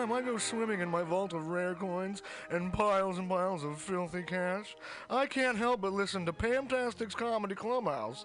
time I go swimming in my vault of rare coins and piles and piles of filthy cash, I can't help but listen to Pamtastic's Comedy Clubhouse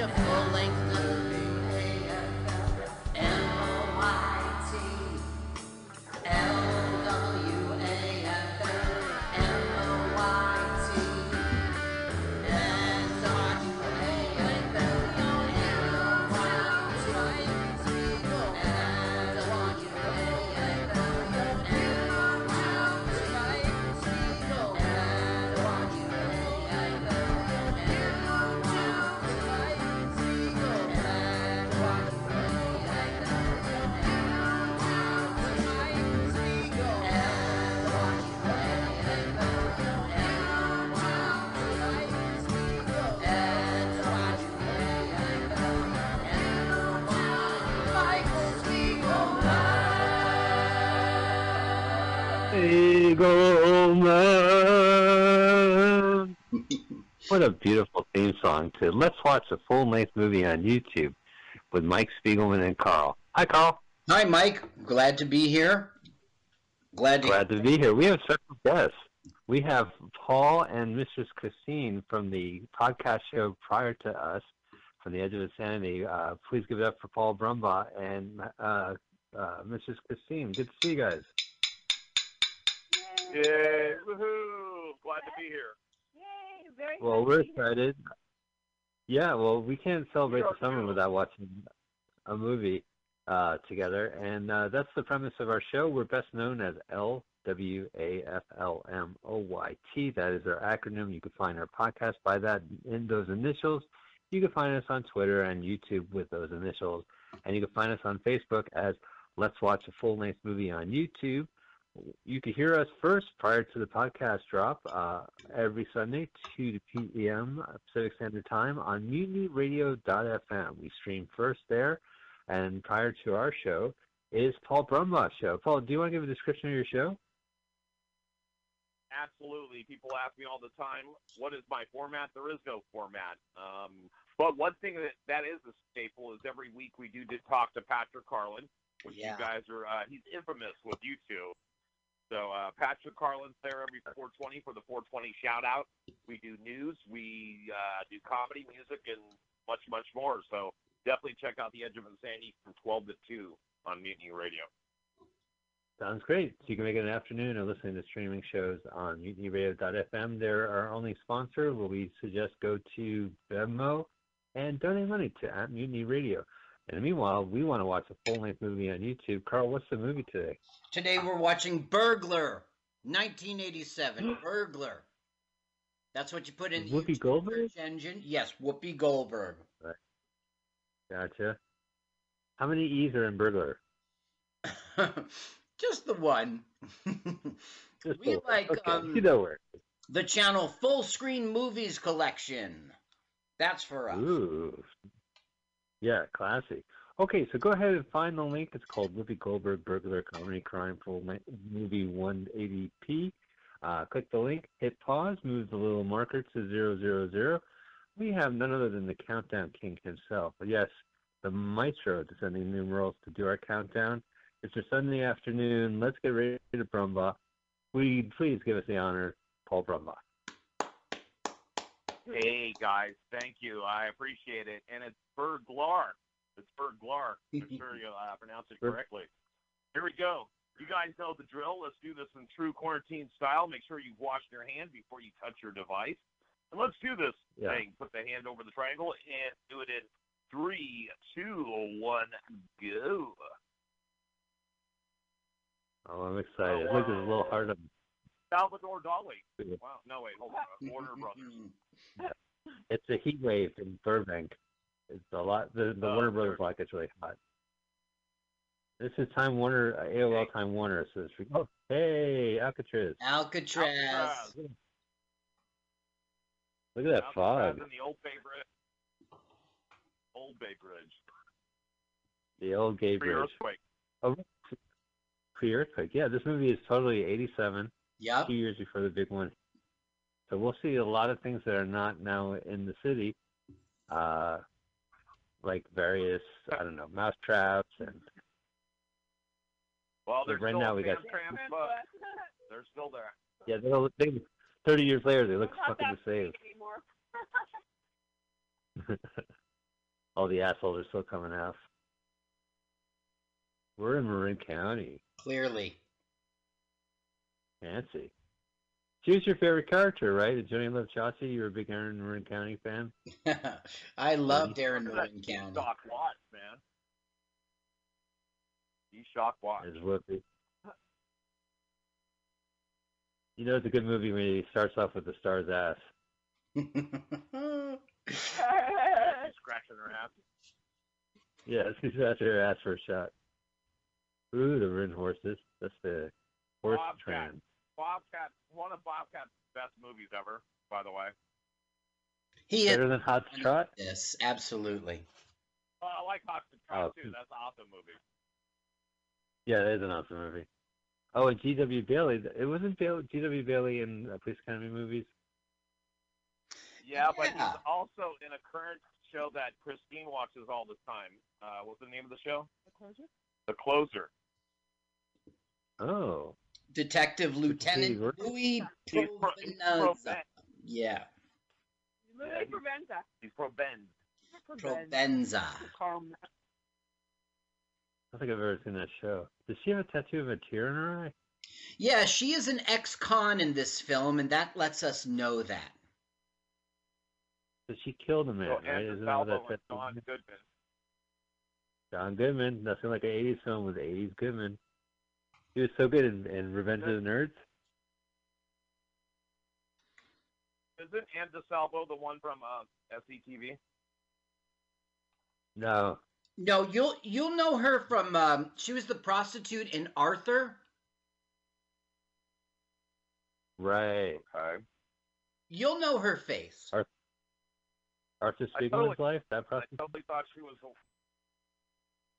Let's a full-length movie. Theme song to Let's Watch a Full Length Movie on YouTube with Mike Spiegelman and Carl. Hi, Carl. Hi, Mike. Glad to be here. Glad to. Glad to be here. We have special guests. We have Paul and Mrs. Christine from the podcast show prior to us, from the Edge of Insanity. Uh, please give it up for Paul Brumbaugh and uh, uh, Mistress Christine. Good to see you guys. Yay! Woohoo! Glad to be here. Yay! Very Well, we're to hear. excited. Yeah, well, we can't celebrate the summer without watching a movie uh, together, and uh, that's the premise of our show. We're best known as L W A F L M O Y T. That is our acronym. You can find our podcast by that in those initials. You can find us on Twitter and YouTube with those initials, and you can find us on Facebook as Let's Watch a Full Length Movie on YouTube. You can hear us first prior to the podcast drop uh, every Sunday, 2 to p.m. Pacific Standard Time on mutinyradio.fm. We stream first there, and prior to our show is Paul Brumbaugh's show. Paul, do you want to give a description of your show? Absolutely. People ask me all the time, what is my format? There is no format. Um, but one thing that, that is a staple is every week we do talk to Patrick Carlin, which Yeah. you guys are, uh, he's infamous with you two. So uh, Patrick Carlin's there every 420 for the 420 shout out. We do news, we uh, do comedy, music, and much, much more. So definitely check out The Edge of Insanity from 12 to 2 on Mutiny Radio. Sounds great. So you can make it an afternoon or listening to streaming shows on mutinyradio.fm. They're our only sponsor. We suggest go to Venmo and donate money to at Mutiny Radio. And meanwhile, we want to watch a full-length movie on YouTube. Carl, what's the movie today? Today we're watching Burglar, 1987. Burglar. That's what you put in the Whoopi YouTube Goldberg? search engine. Yes, Whoopi Goldberg. Gotcha. How many E's are in Burglar? Just the one. Just We the- like, okay, um, you know where. the channel Full Screen Movies Collection. That's for us. Ooh. Yeah, classy. Okay, so go ahead and find the link. It's called Whoopi Goldberg Burglar Comedy Crime Full Movie 180p. Uh, click the link, hit pause, move the little marker to 000. We have none other than the Countdown King himself. Yes, the maestro descending numerals to do our countdown. It's a Sunday afternoon. Let's get ready to Brumbaugh. Please, please give us the honor, Paul Brumbaugh. Hey guys, thank you. I appreciate it. And it's Berglar. It's Berglar. I'm sure you uh, pronounce it correctly. Here we go. You guys know the drill. Let's do this in true quarantine style. Make sure you wash your hand before you touch your device. And let's do this Yeah. thing. Put the hand over the triangle and do it in three, two, one, go. Oh, I'm excited. Look, there's a little of Salvador Dali. Yeah. Wow. No, wait. Hold on. Warner Brothers. It's a heat wave in Burbank. It's a lot. The, the Oh, Warner Brothers there. block gets really hot. This is Time Warner, uh, AOL Okay. Time Warner. So it's, oh, hey, Alcatraz. Alcatraz. Alcatraz. Look at that Alcatraz fog. in the Old Bay Bridge. Old Bay Bridge. The old gay Pre bridge. earthquake. Pre-earthquake. Yeah, this movie is totally 87, Yep. two years before the big one. So we'll see a lot of things that are not now in the city, uh, like various, I don't know, mouse traps and Well, But there's right still now we got- Sam but they're still there. yeah, they'll, they, 30 years later they look Not fucking the same. All the assholes are still coming out. We're in Marin County. Clearly. Fancy. She was your favorite character, right? Did Johnny Love Chauncey? You were a big Aaron Marin County fan? I loved Aaron Marin County. Shock watch, man. He shock watch. As Whoopi. You know it's a good movie when he starts off with the star's ass. Scratching her ass. Yeah, after her ass for a shot. Ooh, the Marin horses. That's the horse Bobcat. trend. Bobcat, one of Bobcat's best movies ever, by the way. he is Better than Hot Trot? this, absolutely. Oh, I like Hot to Trot Oh. too. That's an awesome movie. Yeah, that is an awesome movie. Oh, and G.W. Bailey. It wasn't Bailey, G.W. Bailey in uh, Police Academy movies. Yeah, but he's also in a current show that Christine watches all the time. Uh, what's the name of the show? The Closer. The Closer. Oh, Detective Lieutenant Work? Louis He's pro, he's pro Provenza. Yeah, Louis Yeah, he- Provenza. He's Ben. Provenza. Call him that. I don't think I've ever seen that show. Does she have a tattoo of a tear in her eye? Yeah, she is an ex-con in this film, and that lets us know that. So she killed a man, So right? Isn't that Salvo that and John? Goodman. John Goodman. Nothing like an 80s film with 80s Goodman. He was so good in, in Revenge of the Nerds. Isn't Ann DeSalvo the one from uh, SCTV? No. No, you'll you'll know her from. Um, she was the prostitute in Arthur. Right. Okay. You'll know her face. Arthur I Spiegelman's totally- life? That I totally thought she was. the-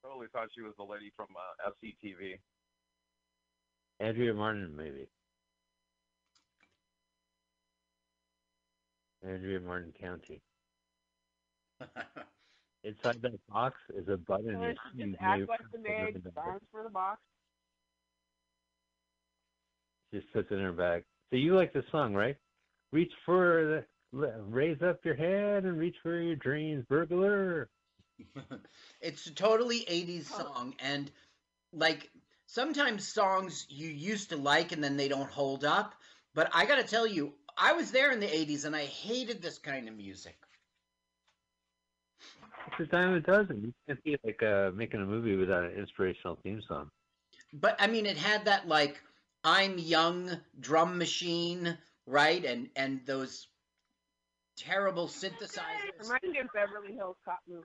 Totally thought she was the lady from uh, FCTV. Andrea Martin, maybe. Andrea Martin County. Inside that box is a button. So you- she you just act like the put maid, in the- arms for the box. Just puts it in her bag. So you like the song, right? Reach for the, raise up your head and reach for your dreams, burglar. it's a totally 80s song and like sometimes songs you used to like and then they don't hold up but i gotta tell you i was there in the 80s and i hated this kind of music It's the time it doesn't. You can't be like uh, making a movie without an inspirational theme song. but i mean it had that like i'm young drum machine right and and those terrible synthesizers Reminds me of Beverly Hills Cop movie.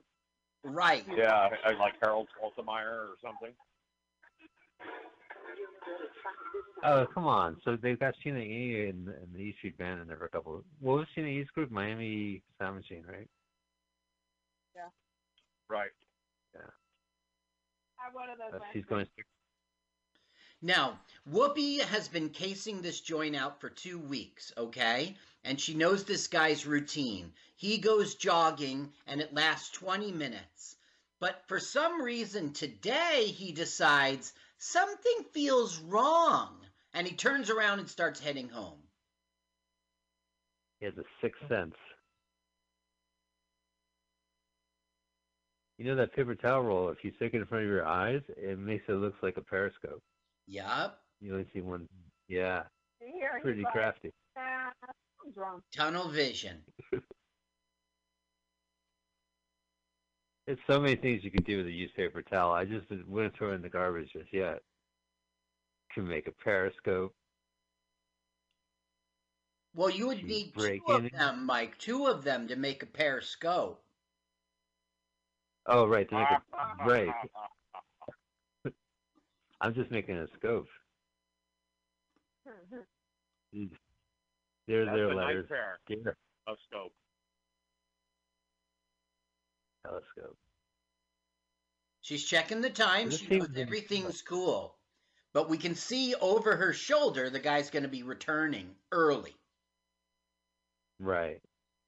right Yeah, I, I like Harold Faltermeyer or something. Oh, come on. So they've got Sheena E and, and the E Street Band and there were a couple. What was Sheena E's group? Miami Sound Machine, right? Yeah. Right. Have one of those. Uh, she's going. Now, Whoopi has been casing this joint out for two weeks, okay? And she knows this guy's routine. He goes jogging and it lasts 20 minutes. But for some reason today, he decides, something feels wrong. And he turns around and starts heading home. He has a sixth sense. You know that paper towel roll, if you stick it in front of your eyes, it makes it look like a periscope. Yup. You only see one. Yeah, Here, pretty crafty. Nah, something's wrong. Tunnel vision. There's so many things you can do with a used paper towel. I just wouldn't throw it in the garbage just yet. Can make a periscope. Well, you would You need break two of in it. them, Mike. Two of them to make a periscope. Oh, right, to make a break. I'm just making a scope. Jeez. There's That's their a letters. nice pair of scope. Telescope. She's checking the time. This She knows everything's cool. But we can see over her shoulder the guy's going to be returning early. Right.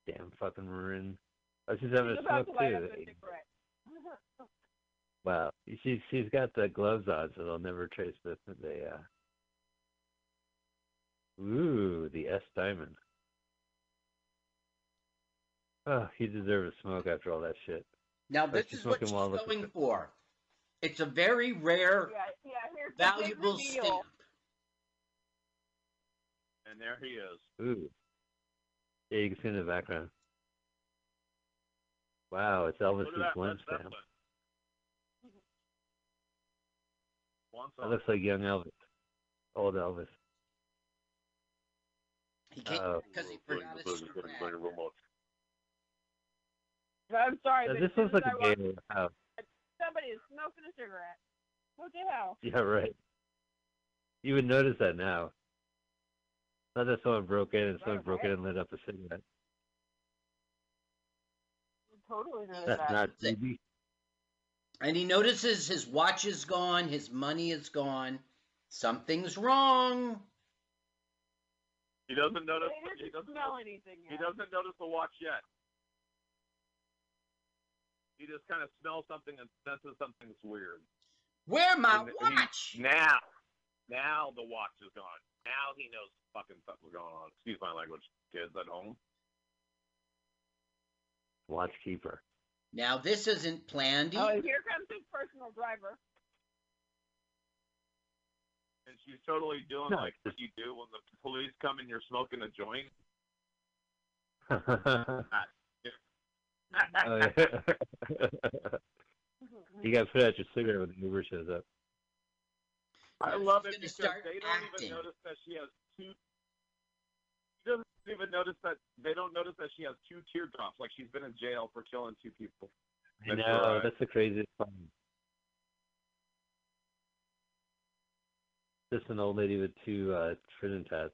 Damn fucking maroon. Oh, she's having He's a about smoke to too. Wow. She's she's got the gloves on, so they'll never trace the the uh. Ooh, the S diamond. Oh, he deserves a smoke after all that shit. Now, this is what smoking she's while looking going at- for. It's a very rare, yeah, yeah, here's valuable reveal. stamp. And there he is. Ooh. Yeah, you can see in the background. Wow, it's Elvis's at that. Glen That's, that's stamp. a- One That looks like young Elvis. Old Elvis. He can't Oh. because he forgot his strap. I'm sorry, Now, but this as soon looks like a game walked- house. somebody is smoking a cigarette. What the hell? Yeah, right. You would notice that now. Not that someone broke in and someone broke in and lit up a cigarette. Totally know That's that. not That's it. And he notices his watch is gone, his money is gone. Something's wrong. He doesn't notice. He He doesn't doesn't. smell anything He doesn't notice the watch yet. He just kind of smells something and senses something's weird. Where my And he- watch? Now, now the watch is gone. Now he knows fucking something's going on. Excuse my language, kids at home. Watchkeeper. Now this isn't planned. Oh, either. and here comes his personal driver. And she's totally doing No, like what you do when the police come and you're smoking a joint. oh, you got to put out your cigarette when the Uber shows up. I love gonna it because start they don't acting. even notice that she has two. She doesn't even notice that they don't notice that she has two teardrops, like she's been in jail for killing two people. I know, right. that's the craziest part. Just an old lady with two uh, prison tats.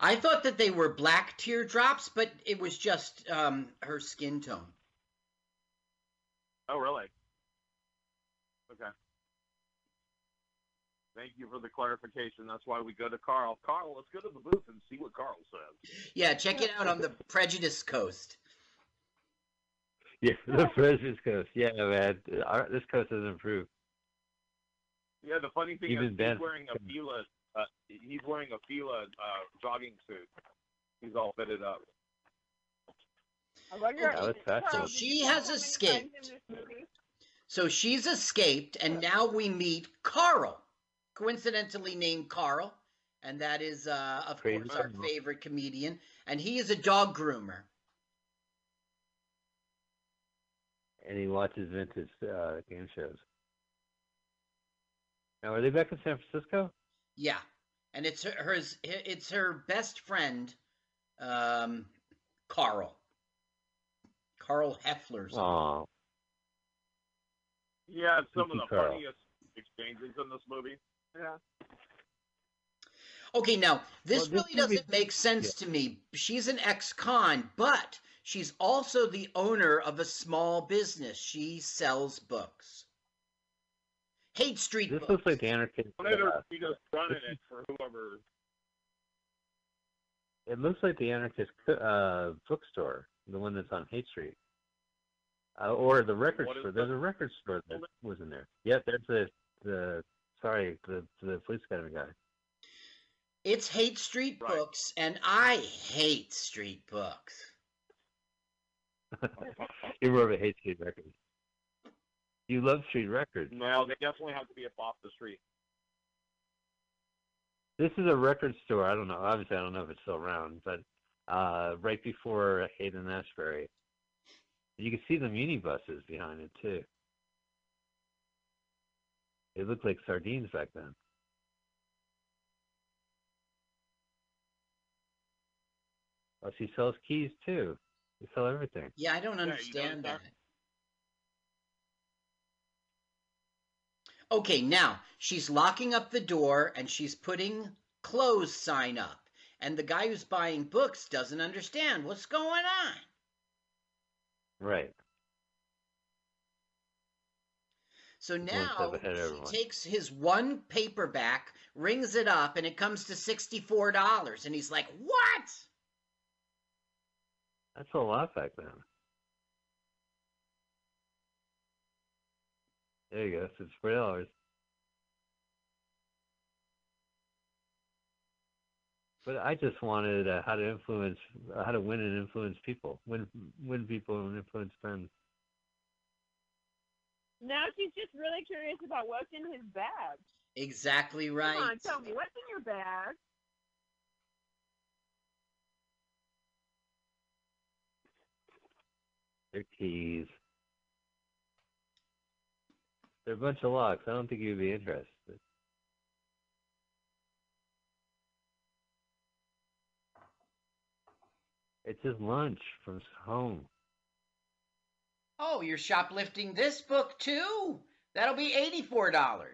I thought that they were black teardrops, but it was just um, her skin tone. Oh, really? Okay. Thank you for the clarification. That's why we go to Carl. Carl, let's go to the booth and see what Carl says. Yeah, check it out on the Prejudice Coast. Yeah, the President's Coast. Yeah, man. Our, this coast has improved. Yeah, the funny thing Even is Ben- he's wearing a Fila. Uh, he's wearing a Fila uh, jogging suit. He's all fitted up. I wonder That was if- fascinating. Carl, So she has escaped. times in this movie? So she's escaped, and now we meet Carl, coincidentally named Carl, and that is, uh, of Crazy course, our Carl. favorite comedian, and he is a dog groomer. And he watches vintage uh, game shows. Now, are they back in San Francisco? Yeah, and it's her, hers, it's her best friend, um, Carl. Carl Heffler's. Oh, He had some of the Carl. funniest exchanges in this movie. Yeah. Okay, now this Well, really this movie- doesn't make sense to me. She's an ex-con, but she's also the owner of a small business. She sells books. Haight Street this books. looks like the anarchist. Later, Uh, he just running it for whoever. it looks like the anarchist uh, bookstore, the one that's on Haight Street, uh, or the record What is store. the- There's a record store that was in there. Yep, there's a the sorry the the police academy guy. It's Haight Street Right. Books, and I hate street books. You're more of a hate street records. You love street records. Well, they definitely have to be up off the street. This is a record store. I don't know. Obviously, I don't know if it's still around, but uh, right before Haight and Ashbury, you can see the minibuses behind it too. They looked like sardines back then. Oh, she sells keys too. They sell everything. Yeah, I don't you understand noticed that. Okay, now she's locking up the door and she's putting close sign up. And the guy who's buying books doesn't understand what's going on. Right. So now he takes his one paperback, rings it up, and it comes to $64. And he's like, What? That's a lot back then. There you go. It's four dollars. But I just wanted uh, how to influence, uh, how to win and influence people, win, win people and influence friends. Now she's just really curious about what's in his bag. Exactly right. Come on, tell me what's in your bag. Their keys. They're a bunch of locks. I don't think you'd be interested. It's his lunch from home. Oh, you're shoplifting this book too? That'll be $84.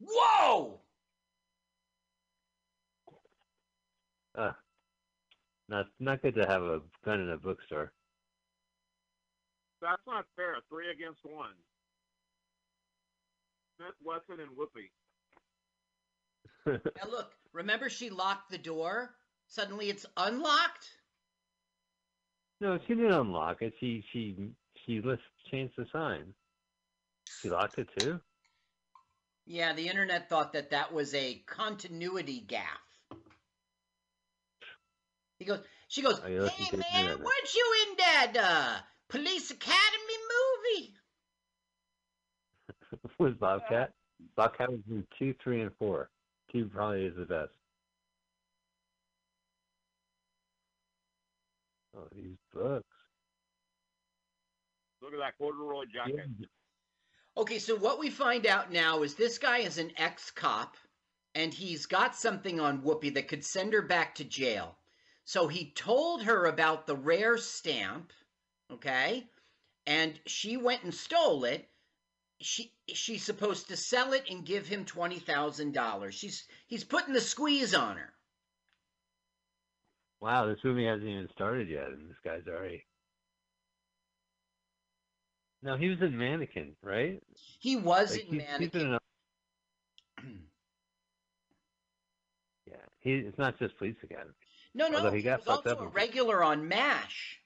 Whoa! Uh, not not good to have a gun in a bookstore. That's not fair. Three against one. Smith, Wesson, and Whoopi. Now look, remember she locked the door? Suddenly it's unlocked? no, she didn't unlock it. She she she list changed the sign. She locked it too. Yeah, the internet thought that that was a continuity gaffe. He goes, she goes, you listened hey man, internet. weren't you in that uh, Police Academy movie? was Bobcat. Bobcat was in two, three, and four. Two probably is the best. Oh, these books. Look at that corduroy jacket. Okay, so what we find out now is this guy is an ex-cop, and he's got something on Whoopi that could send her back to jail. So he told her about the rare stamp, okay, and she went and stole it. She she's supposed to sell it and give him twenty thousand dollars. She's he's putting the squeeze on her. Wow, this movie hasn't even started yet, and this guy's already. No, he was in Mannequin, right? He was Like, in he's- he's Mannequin. in a- yeah, he. It's not just Police Academy. no, no, although he he, got was also up a regular on MASH.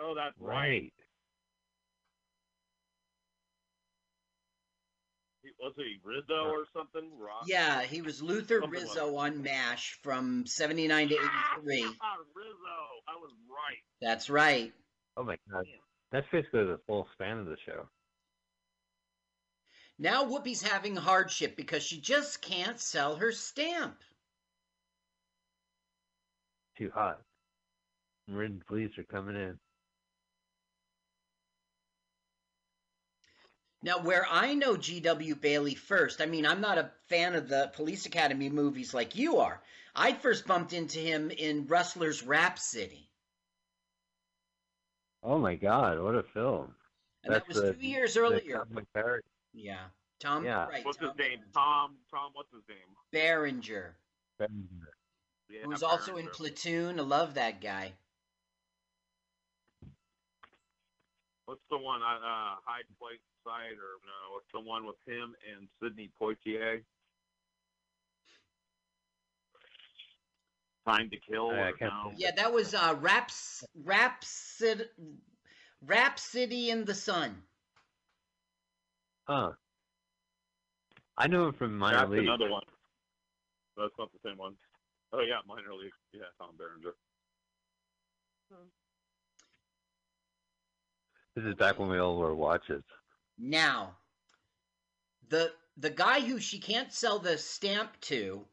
Oh, that's right. Right. He- Was he Rizzo or something? Rock? Yeah, he was Luther Something like Rizzo on MASH from 79 to 83. Ah, Rizzo. I was right. That's right. Oh my God, that's basically the full span of the show. Now Whoopi's having hardship because she just can't sell her stamp. Too hot. Marin police are coming in. Now, where I know G.W. Bailey first, I mean, I'm not a fan of the Police Academy movies like you are. I first bumped into him in Rustler's Rhapsody. Oh my God, what a film! And that was the- two years earlier. comic parody. Yeah. Tom, Yeah. right. What's his Tom name? Tom. Tom. What's his name? Berenger, Yeah, who's also in Platoon. I love that guy. What's the one? Uh, uh, Hyde Place Side or no? What's the one with him and Sidney Poitier? Time to Kill. I or no? Yeah, that was uh, Raps, Rhapsody, Rhapsody in the Sun. Huh. I know him from minor That's league. another one. That's not the same one. Oh yeah, minor league. Yeah, Tom Berenger. This is back when we all wore watches. Now, the the guy who she can't sell the stamp to,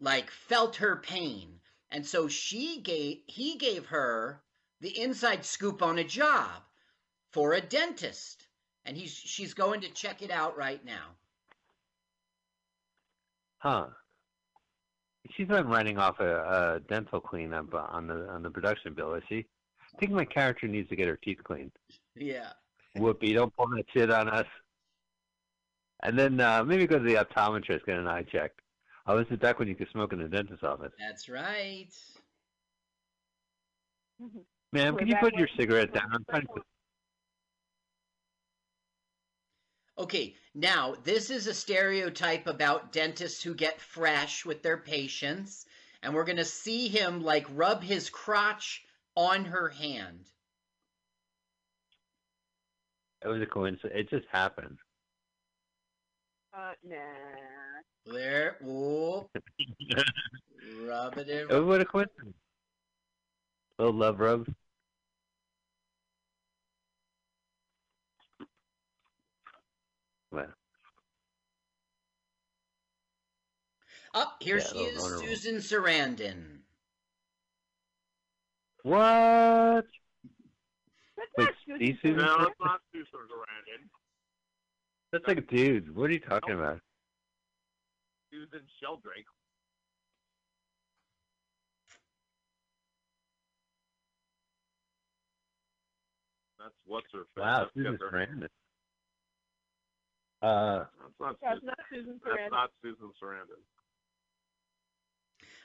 like, felt her pain, and so she gave he gave her the inside scoop on a job for a dentist, and he's she's going to check it out right now. Huh. She's been writing off a, a dental cleanup on the on the production bill, is she? I think my character needs to get her teeth cleaned. Yeah. Whoopi, don't pull that shit on us. And then uh, maybe go to the optometrist, get an eye checked. Oh, this is back when you could smoke in the dentist's office. That's right. Ma'am, We're can you put your cigarette down? I'm trying to. Okay, now this is a stereotype about dentists who get fresh with their patients, and we're gonna see him like rub his crotch on her hand. It was a coincidence. It just happened. Uh, nah. There, whoop, rub it in. It was a coincidence. Little love rub. Well, Up here Yeah, she is, vulnerable. Susan Sarandon. what? That's Wait, not Susan these No, Sarandon. it's not Susan Sarandon. That's like a dude. What are you talking about? Susan Sheldrake. That's what's her face. Wow, Susan Sarandon. Uh, That's not, That's Susan, not Susan that's not Susan Sarandon.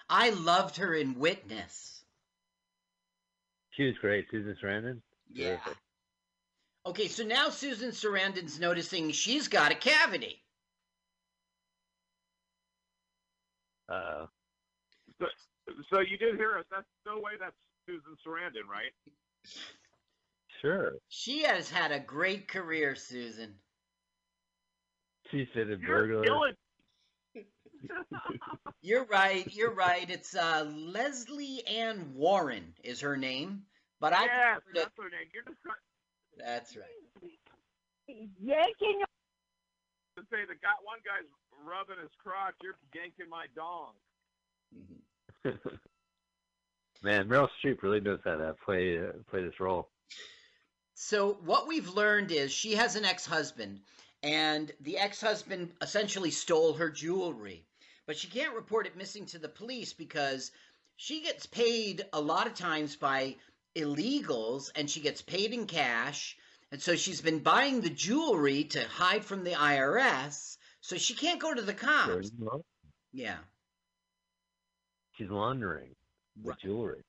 I loved her in Witness. she was great. Susan Sarandon. Yeah. Terrific. Okay, so now Susan Sarandon's noticing she's got a cavity. Uh, So, so you did hear us. That's no way that's Susan Sarandon, right? sure. She has had a great career, Susan. She said a You're burglar. killing. You're right. You're right. It's uh, Lesley Ann Warren is her name, but I yes, prefer to- that's her name. You're just trying that's right. Yanking your to say the guy, one guy's rubbing his crotch. You're yanking my dong. Mhm. Man, Meryl Streep really knows how to play uh, play this role. So what we've learned is she has an ex-husband, and the ex-husband essentially stole her jewelry, but she can't report it missing to the police because she gets paid a lot of times by illegals, and she gets paid in cash, and so she's been buying the jewelry to hide from the IRS, so she can't go to the cops. Yeah. She's laundering the Right. jewelry.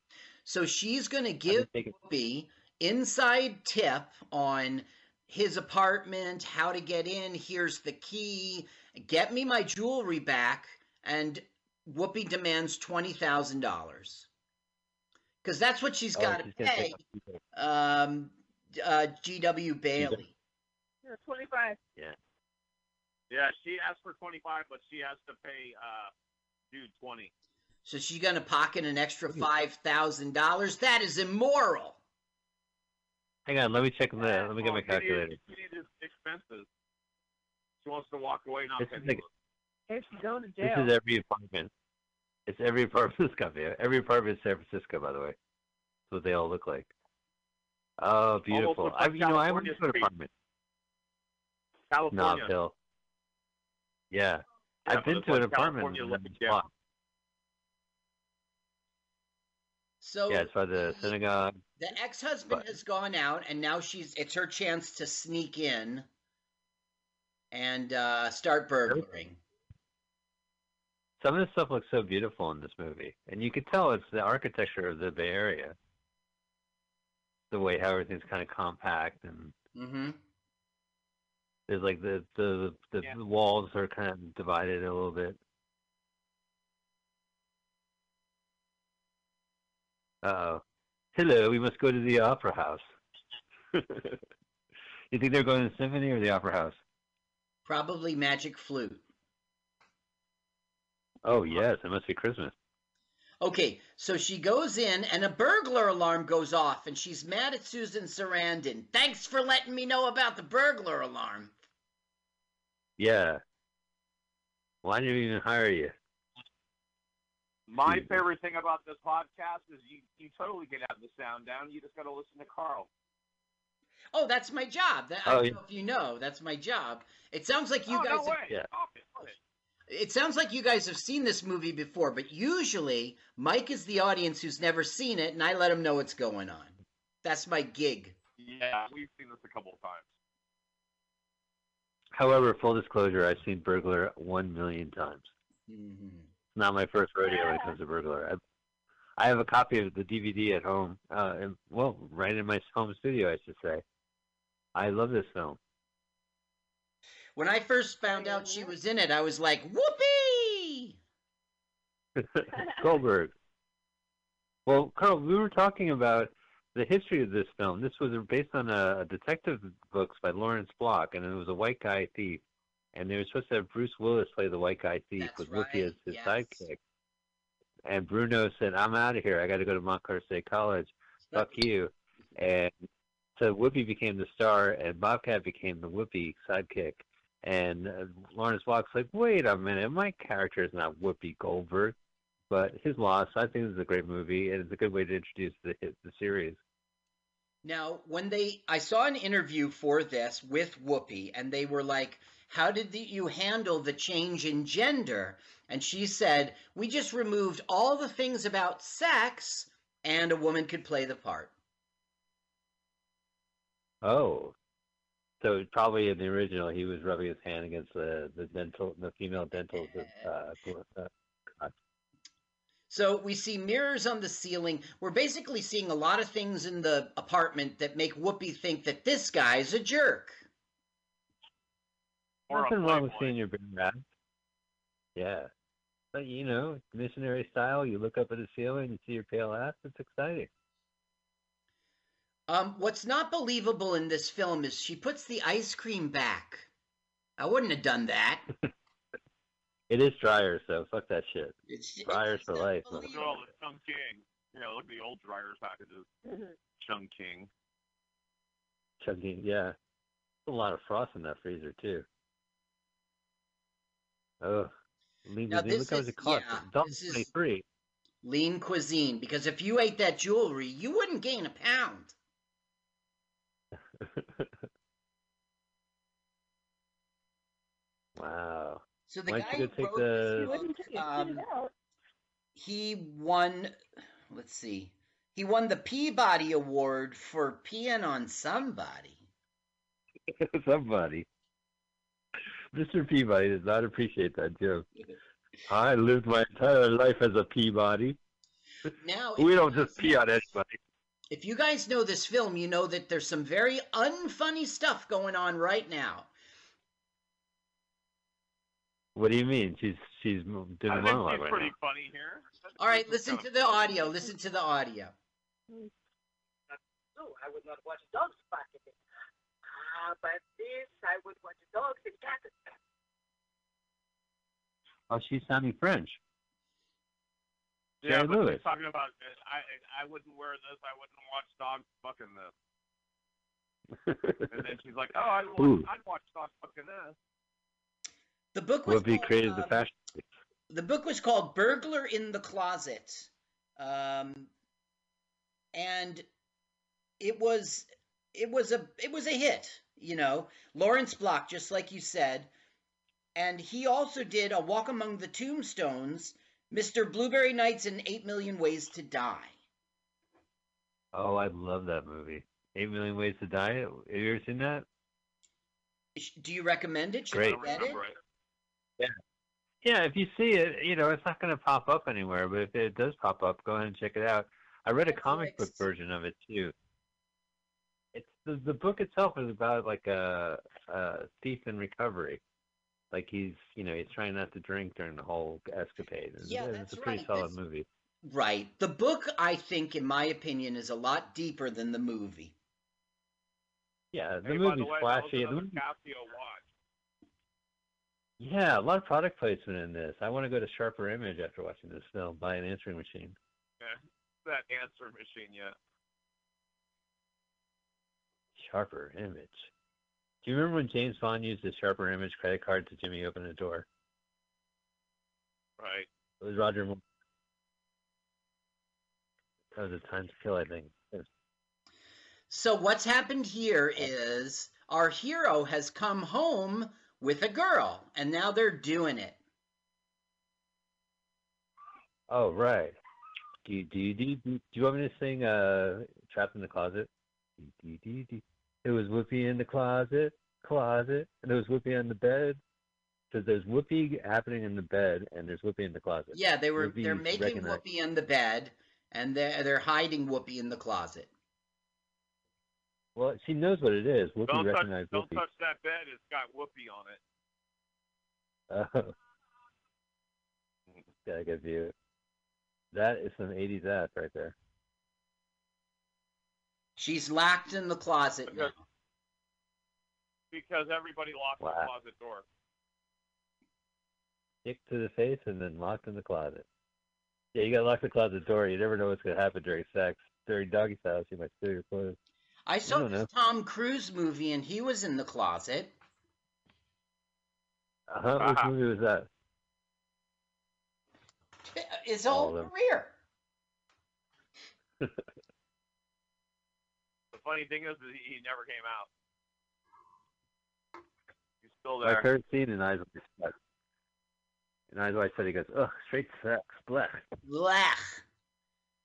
So she's going to give Whoopi inside tip on his apartment, how to get in, here's the key, get me my jewelry back, and Whoopi demands $20,000. Because that's what she's oh, got to she's pay take off people. um, uh, G.W. Bailey. You're 25. Yeah, Yeah, she asked for 25, but she has to pay uh, dude 20. So she's going to pocket an extra $5,000. That is immoral. Hang on, let me check the. Let me get my Well, she needed- calculator. She needed expenses. She wants to walk away, not This is penniless. like- If she's going to jail. This is every apartment. It's every part of this company. Every apartment in San Francisco, by the way. That's what they all look like. Oh, beautiful. I, like you know, I went California to an Street. apartment. California. Nob Hill. Yeah. Yeah, I've been it's to an apartment in yeah. So Yeah, it's by the synagogue. The ex-husband But- has gone out, and now she's it's her chance to sneak in and uh, start burglaring. Some of this stuff looks so beautiful in this movie, and you could tell it's the architecture of the Bay Area. The way how everything's kind of compact, and Mm-hmm. there's like the the the, Yeah. the walls are kind of divided a little bit. Uh oh. Hello, we must go to the opera house. you think they're going to the symphony or the opera house? Probably Magic Flute. Oh yes, it must be Christmas. Okay, so she goes in and a burglar alarm goes off and she's mad at Susan Sarandon. Thanks for letting me know about the burglar alarm. Yeah. Why didn't we even hire you? My Jesus. favorite thing about this podcast is you, you totally get out the sound down. You just got to listen to Carl. Oh, that's my job. That, I Oh, don't yeah. know if you know, that's my job. It sounds like you oh, guys no have- way. Yeah. Stop it. Stop it. It sounds like you guys have seen this movie before, but usually Mike is the audience who's never seen it, and I let him know what's going on. That's my gig. Yeah, we've seen this a couple of times. However, full disclosure, I've seen Burglar one million times. Mhm. It's not my first rodeo when it comes to Burglar. I, I have a copy of the DVD at home, uh, and, well, right in my home studio, I should say. I love this film. When I first found out she was in it, I was like, whoopee! Goldberg. Well, Carl, we were talking about the history of this film. This was based on a, a detective books by Lawrence Block, and it was a white guy thief. And they were supposed to have Bruce Willis play the white guy thief That's with Whoopi as his yes. sidekick. And Bruno said, "I'm out of here. I got to go to Montclair State College. Fuck you." And so Whoopi became the star, and Bobcat became the Whoopi sidekick. And uh, Lawrence Block's like, "Wait a minute, my character is not Whoopi Goldberg." But his loss. I think this is a great movie, and it's a good way to introduce the the series. Now, when they, I saw an interview for this with Whoopi, and they were like, How did the, you handle the change in gender? And she said, We just removed all the things about sex, and a woman could play the part. Oh, so probably in the original, he was rubbing his hand against the the dental, the female dental. Uh, uh, So we see mirrors on the ceiling. We're basically seeing a lot of things in the apartment that make Whoopi think that this guy's a jerk. Nothing wrong with seeing your bare ass. Yeah, but you know, missionary style. You look up at the ceiling, you see your pale ass. It's exciting. Um, what's not believable in this film is she puts the ice cream back. I wouldn't have done that. It is Dreyer, so fuck that shit. It's Dreyer's it's for life. Look at all the Chun King. Yeah, look at the old Dreyer's packages. Chun King. Chugging, yeah. A lot of frost in that freezer too. Oh, lean Now, cuisine. this Look how much is- it costs. yeah, this is- twenty three. Lean cuisine, because if you ate that jewelry, you wouldn't gain a pound. Wow. So the Why guy you who go take wrote the- this book, wouldn't take it um, he won. Let's see. He won the Peabody Award for peeing on somebody. Somebody. Mr. Peabody does not appreciate that joke. I lived my entire life as a Peabody. Now, We don't just pee on anybody. If you guys know this film, you know that there's some very unfunny stuff going on right now. What do you mean? She's she's doing I a think monologue she's right pretty now. funny here. All right, listen to the audio. Listen to the audio. No, I would not watch dogs barking. Ah, but this I would watch dogs and cats. Oh, she's sounding French. Yeah, Jerry but Lewis. she's talking about uh, I I wouldn't wear this. I wouldn't watch dogs fucking this. And then she's like, Oh, I'd Ooh. watch, I'd watch dogs fucking this. The book was Whoopi called, created the um, fashion. the book was called Burglar in the Closet. Um, and it was it was a it was a hit, you know. Lawrence Block, just like you said. And he also did A Walk Among the Tombstones, Mr. Blueberry Nights, and Eight Million Ways to Die. Oh, I love that movie. Eight Million Ways to Die. Have you ever seen that? Do you recommend it? Should Great. I I get it? Remember it. Yeah, if you see it, you know, it's not going to pop up anywhere, but if it does pop up, go ahead and check it out. I read a comic book version of it too. It's the the book itself is about like a, a thief in recovery. Like he's, you know, he's trying not to drink during the whole escapade. And Yeah, it's that's a pretty right. solid That's- movie. Right. The book, I think, in my opinion, is a lot deeper than the movie. Yeah, the hey, by movie's the way, flashy. that The was another movie- Casio watch. Yeah, a lot of product placement in this. I want to go to Sharper Image after watching this film. Buy an answering machine. Yeah, that answer machine, yeah. Sharper Image. Do you remember when James Bond used the Sharper Image credit card to Jimmy open the door? Right. It was Roger Moore. That was a time to kill, I think. So what's happened here is our hero has come home with a girl, and now they're doing it. Oh, right. Do you, do you, do you, do you want me to sing uh, Trapped in the Closet? Dee, dee, dee. It was Whoopi in the closet, closet, and there was Whoopi on the bed. Because there's Whoopi happening in the bed, and there's Whoopi in the closet. Yeah, they were Whoopi they're making recognize- Whoopi in the bed, and they're they're hiding Whoopi in the closet. Well, she knows what it is. Whoopi Don't touch, recognized don't Whoopi. touch that bed. It's got whoopee on it. Oh. Gotta get view. That is some 80s ass right there. She's locked in the closet now. Because everybody locked Wow. the closet door. Kick to the face and then locked in the closet. Yeah, you gotta lock the closet door. You never know what's gonna happen during sex. During doggy style, she might steal your clothes. I saw don't this know. Tom Cruise movie, and he was in the closet. Uh huh. Which Ah. movie was that? His whole of career. The funny thing is, that he he never came out. He's still My there. favorite scene in Eyes Wide Shut. In Eyes Wide Shut, he goes, "Ugh, straight sex, blech." Blech.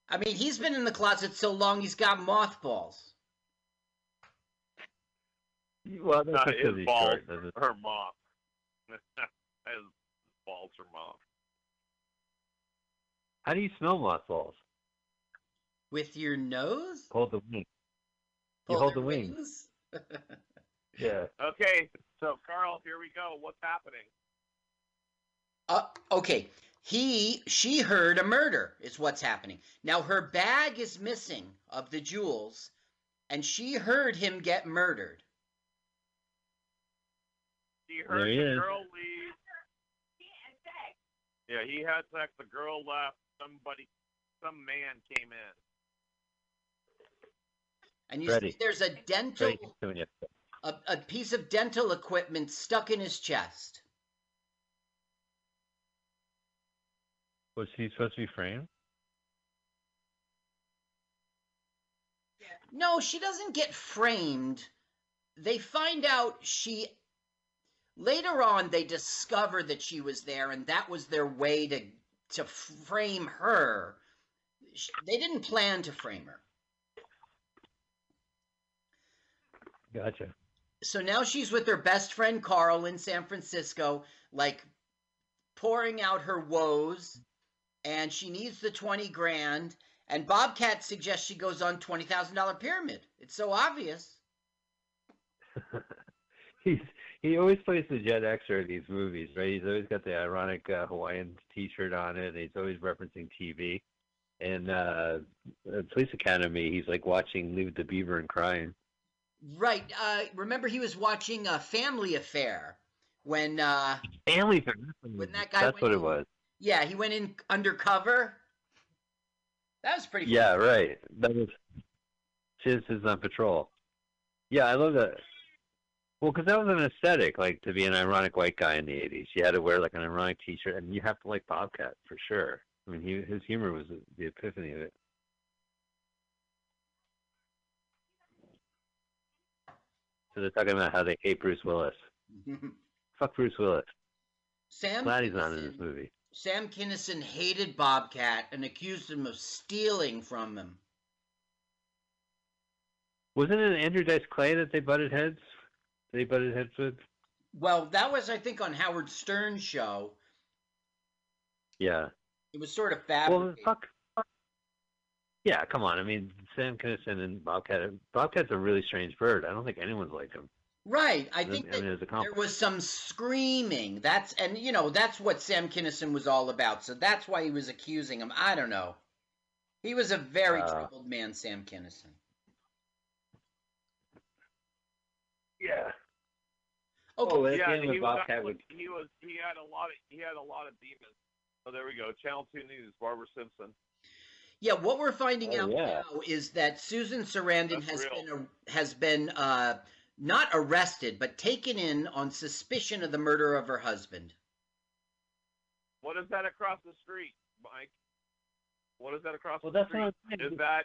I mean, he's been in the closet so long he's got mothballs. Well, that's Uh, his he's balls short. Her mom. his balls are mom. How do you smell mothballs? With your nose? Hold the wing. You Pull hold the wing. wings? Yeah. Okay, so Carl, here we go. What's happening? Uh, okay. He, she heard a murder, is what's happening. Now, her bag is missing of the jewels, and she heard him get murdered. He There heard he the is. girl leave. Yeah, he had sex. The girl left. Somebody, some man came in. And you Ready. see there's a dental, Right, doing it. a, a piece of dental equipment stuck in his chest. Was he supposed to be framed? No, she doesn't get framed. They find out she. Later on, they discover that she was there, and that was their way to to frame her. They didn't plan to frame her. Gotcha. So now she's with her best friend Carl in San Francisco, like pouring out her woes, and she needs the 20 grand. And Bobcat suggests she goes on $20,000 pyramid. It's so obvious. He's he always plays the Gen Xer in these movies, right? He's always got the ironic uh, Hawaiian T-shirt on it. And he's always referencing TV. And uh, uh, Police Academy, he's like watching Leave the Beaver and crying. Right. Uh, remember, he was watching a Family Affair when, uh, Family. Affair. When that guy That's went what it was. yeah, he went in undercover. That was pretty. Yeah, right. That was Chiz is on patrol. Yeah, I love that. Well, because that was an aesthetic, like to be an ironic white guy in the '80s. You had to wear like an ironic T-shirt, and you have to like Bobcat for sure. I mean, he, his humor was the, the epiphany of it. So they're talking about how they hate Bruce Willis. Fuck Bruce Willis. Sam. Glad he's not in this movie. Sam Kinison hated Bobcat and accused him of stealing from him. Wasn't it Andrew Dice Clay that they butted heads? They butted heads with. Well, that was, I think, on Howard Stern's show. Yeah. It was sort of Well, fabricated. fuck. fuck. Yeah, come on. I mean, Sam Kinison and Bobcat. Bobcat's a really strange bird. I don't think anyone's like him. right. I think I mean, that there was some screaming. That's and you know that's what Sam Kinison was all about. So that's why he was accusing him. I don't know. He was a very Uh. troubled man, Sam Kinison. Yeah. Okay. Oh, that's yeah, he of was, Bobcat would. he was he had a lot of he had a lot of demons. Oh, there we go. Channel Two News, Barbara Simpson. Yeah, what we're finding Oh, out yeah. now is that Susan Sarandon That's has real. been has been uh, not arrested, but taken in on suspicion of the murder of her husband. What is that across the street, Mike? What is that across Well, the that's street? what I'm. Is that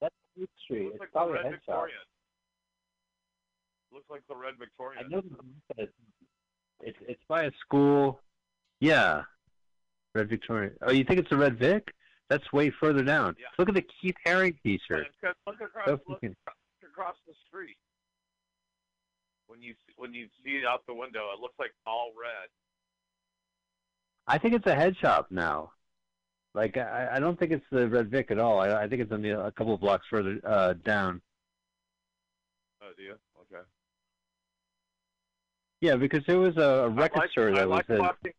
That's Fleet Street. It's like probably a Red head shop. Victorian? Looks like the Red I know it's it's it's by a school. Yeah, Red Victorian. Oh, you think it's the Red Vic? That's way further down. Yeah. Look at the Keith Haring T-shirt. Look across, So look across the street. When you when you see it out the window, it looks like all red. I think it's a head shop now. Like I, I don't think it's the Red Vic at all. I, I think it's only a couple of blocks further uh, down. Oh, do you? Yeah, because there was a record like, store I that like was. a- watching.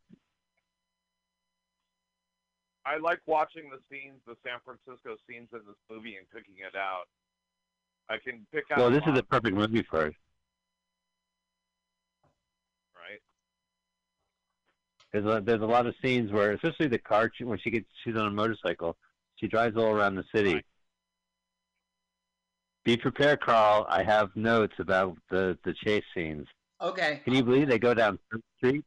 I like watching the scenes, the San Francisco scenes in this movie, and picking it out. I can pick out. well, this is the perfect movie for it. right. There's a, there's a lot of scenes where, especially the car when she gets she's on a motorcycle, she drives all around the city. Right. Be prepared, Carl. I have notes about the the chase scenes. Okay. Can you believe they go down Third Street,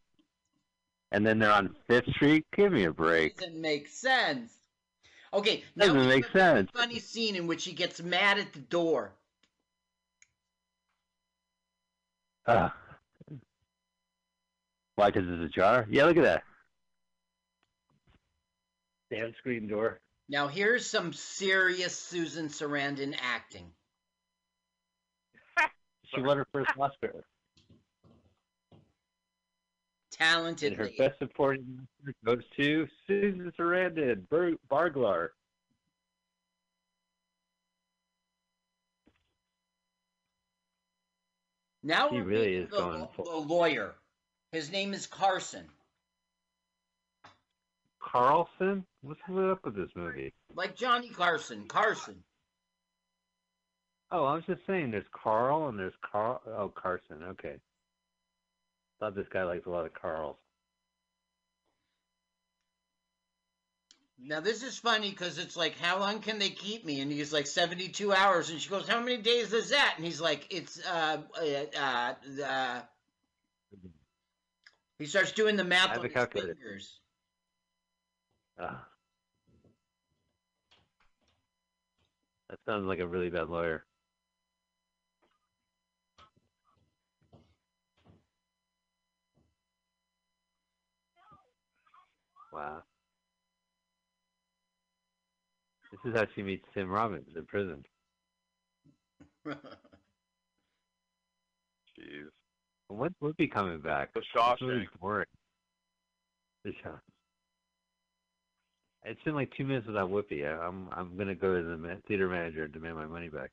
and then they're on Fifth Street? Give me a break. Doesn't make sense. Okay, now Doesn't make sense. funny scene in which he gets mad at the door. Uh, why? Because it's ajar? Yeah, look at that. Damn screen door. Now here's some serious Susan Sarandon acting. She won her first Oscar. Talented her best supporting actor goes to Susan Sarandon, Bar- Burglar. Now He really is the, going the full- lawyer. His name is Carson. Carlson? What's up with this movie? Like Johnny Carson. Carson. Oh, I was just saying there's Carl and there's Carl. Oh, Carson. Okay. Thought this guy likes a lot of Carls. Now this is funny because it's like, how long can they keep me? And he's like, seventy-two hours. And she goes, how many days is that? And he's like, it's uh uh uh. uh he starts doing the I math have on a his calculator. fingers. Ah. That sounds like a really bad lawyer. Wow. This is how she meets Tim Robbins in prison. Jeez. When's Whoopi coming back? The Shawshank. boring. The Shaw- It's been like two minutes without Whoopi. I'm I'm gonna go to the theater manager and demand my money back.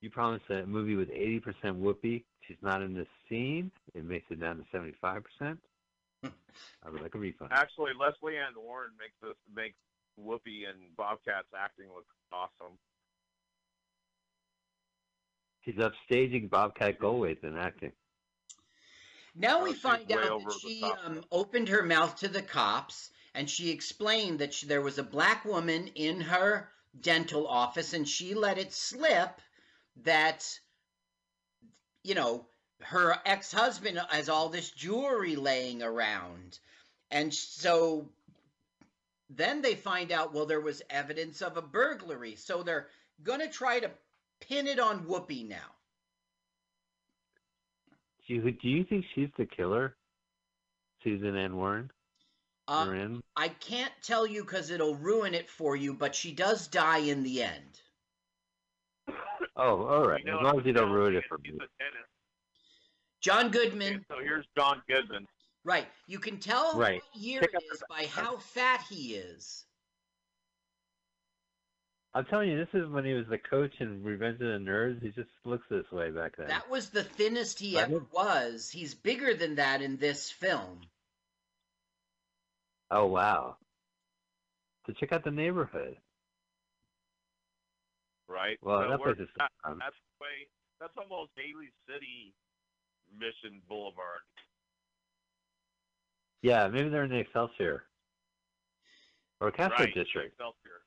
You promised a movie with 80% Whoopi. She's not in this scene. It makes it down to 75%. I would like a refund. Actually, Lesley Ann Warren makes this makes Whoopi and Bobcat's acting look awesome. She's upstaging Bobcat Goldthwait in acting. Now Oh, we she's find out that she um, opened her mouth to the cops and she explained that she, there was a black woman in her dental office and she let it slip that, you know, her ex husband has all this jewelry laying around. And so then they find out, well, there was evidence of a burglary. So they're going to try to pin it on Whoopi now. Do you, do you think she's the killer? Susan Ann Warren? Uh, I can't tell you because it'll ruin it for you, but she does die in the end. Oh, all right. We know As long as you don't ruin it for me. John Goodman, Okay, so here's John Goodman. right. You can tell Right. what year Pick it up by how fat he is. I'm telling you, this is when he was the coach in Revenge of the Nerds. He just looks this way back then. That was the thinnest he I ever was. He's bigger than that in this film. Oh wow. So check out the neighborhood. Right? Well, So that we're- place is that- fun. that's the way. That's almost Daly City, Mission Boulevard. Yeah, maybe they're in the Excelsior or Castro right, District. Excelsior.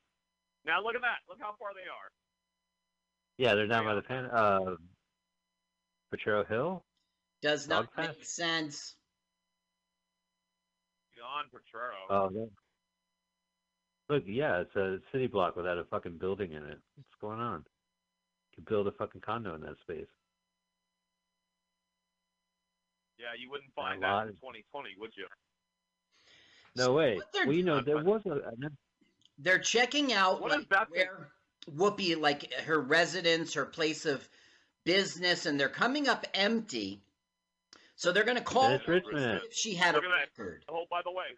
Now look at that. Look how far they are. Yeah, they're down by the pan. Uh, Potrero Hill. Does Dog not pass? make sense. Beyond Potrero. Oh, yeah. Look, yeah, it's a city block without a fucking building in it. What's going on? You could build a fucking condo in that space. yeah, you wouldn't find that in 2020, would you? No So way. what they're Well, you know, there was a. an- They're checking out What like, is that thing? where Whoopi, like her residence, her place of business, and they're coming up empty. So they're going to call her if she had a Look at that. record. Oh, by the way,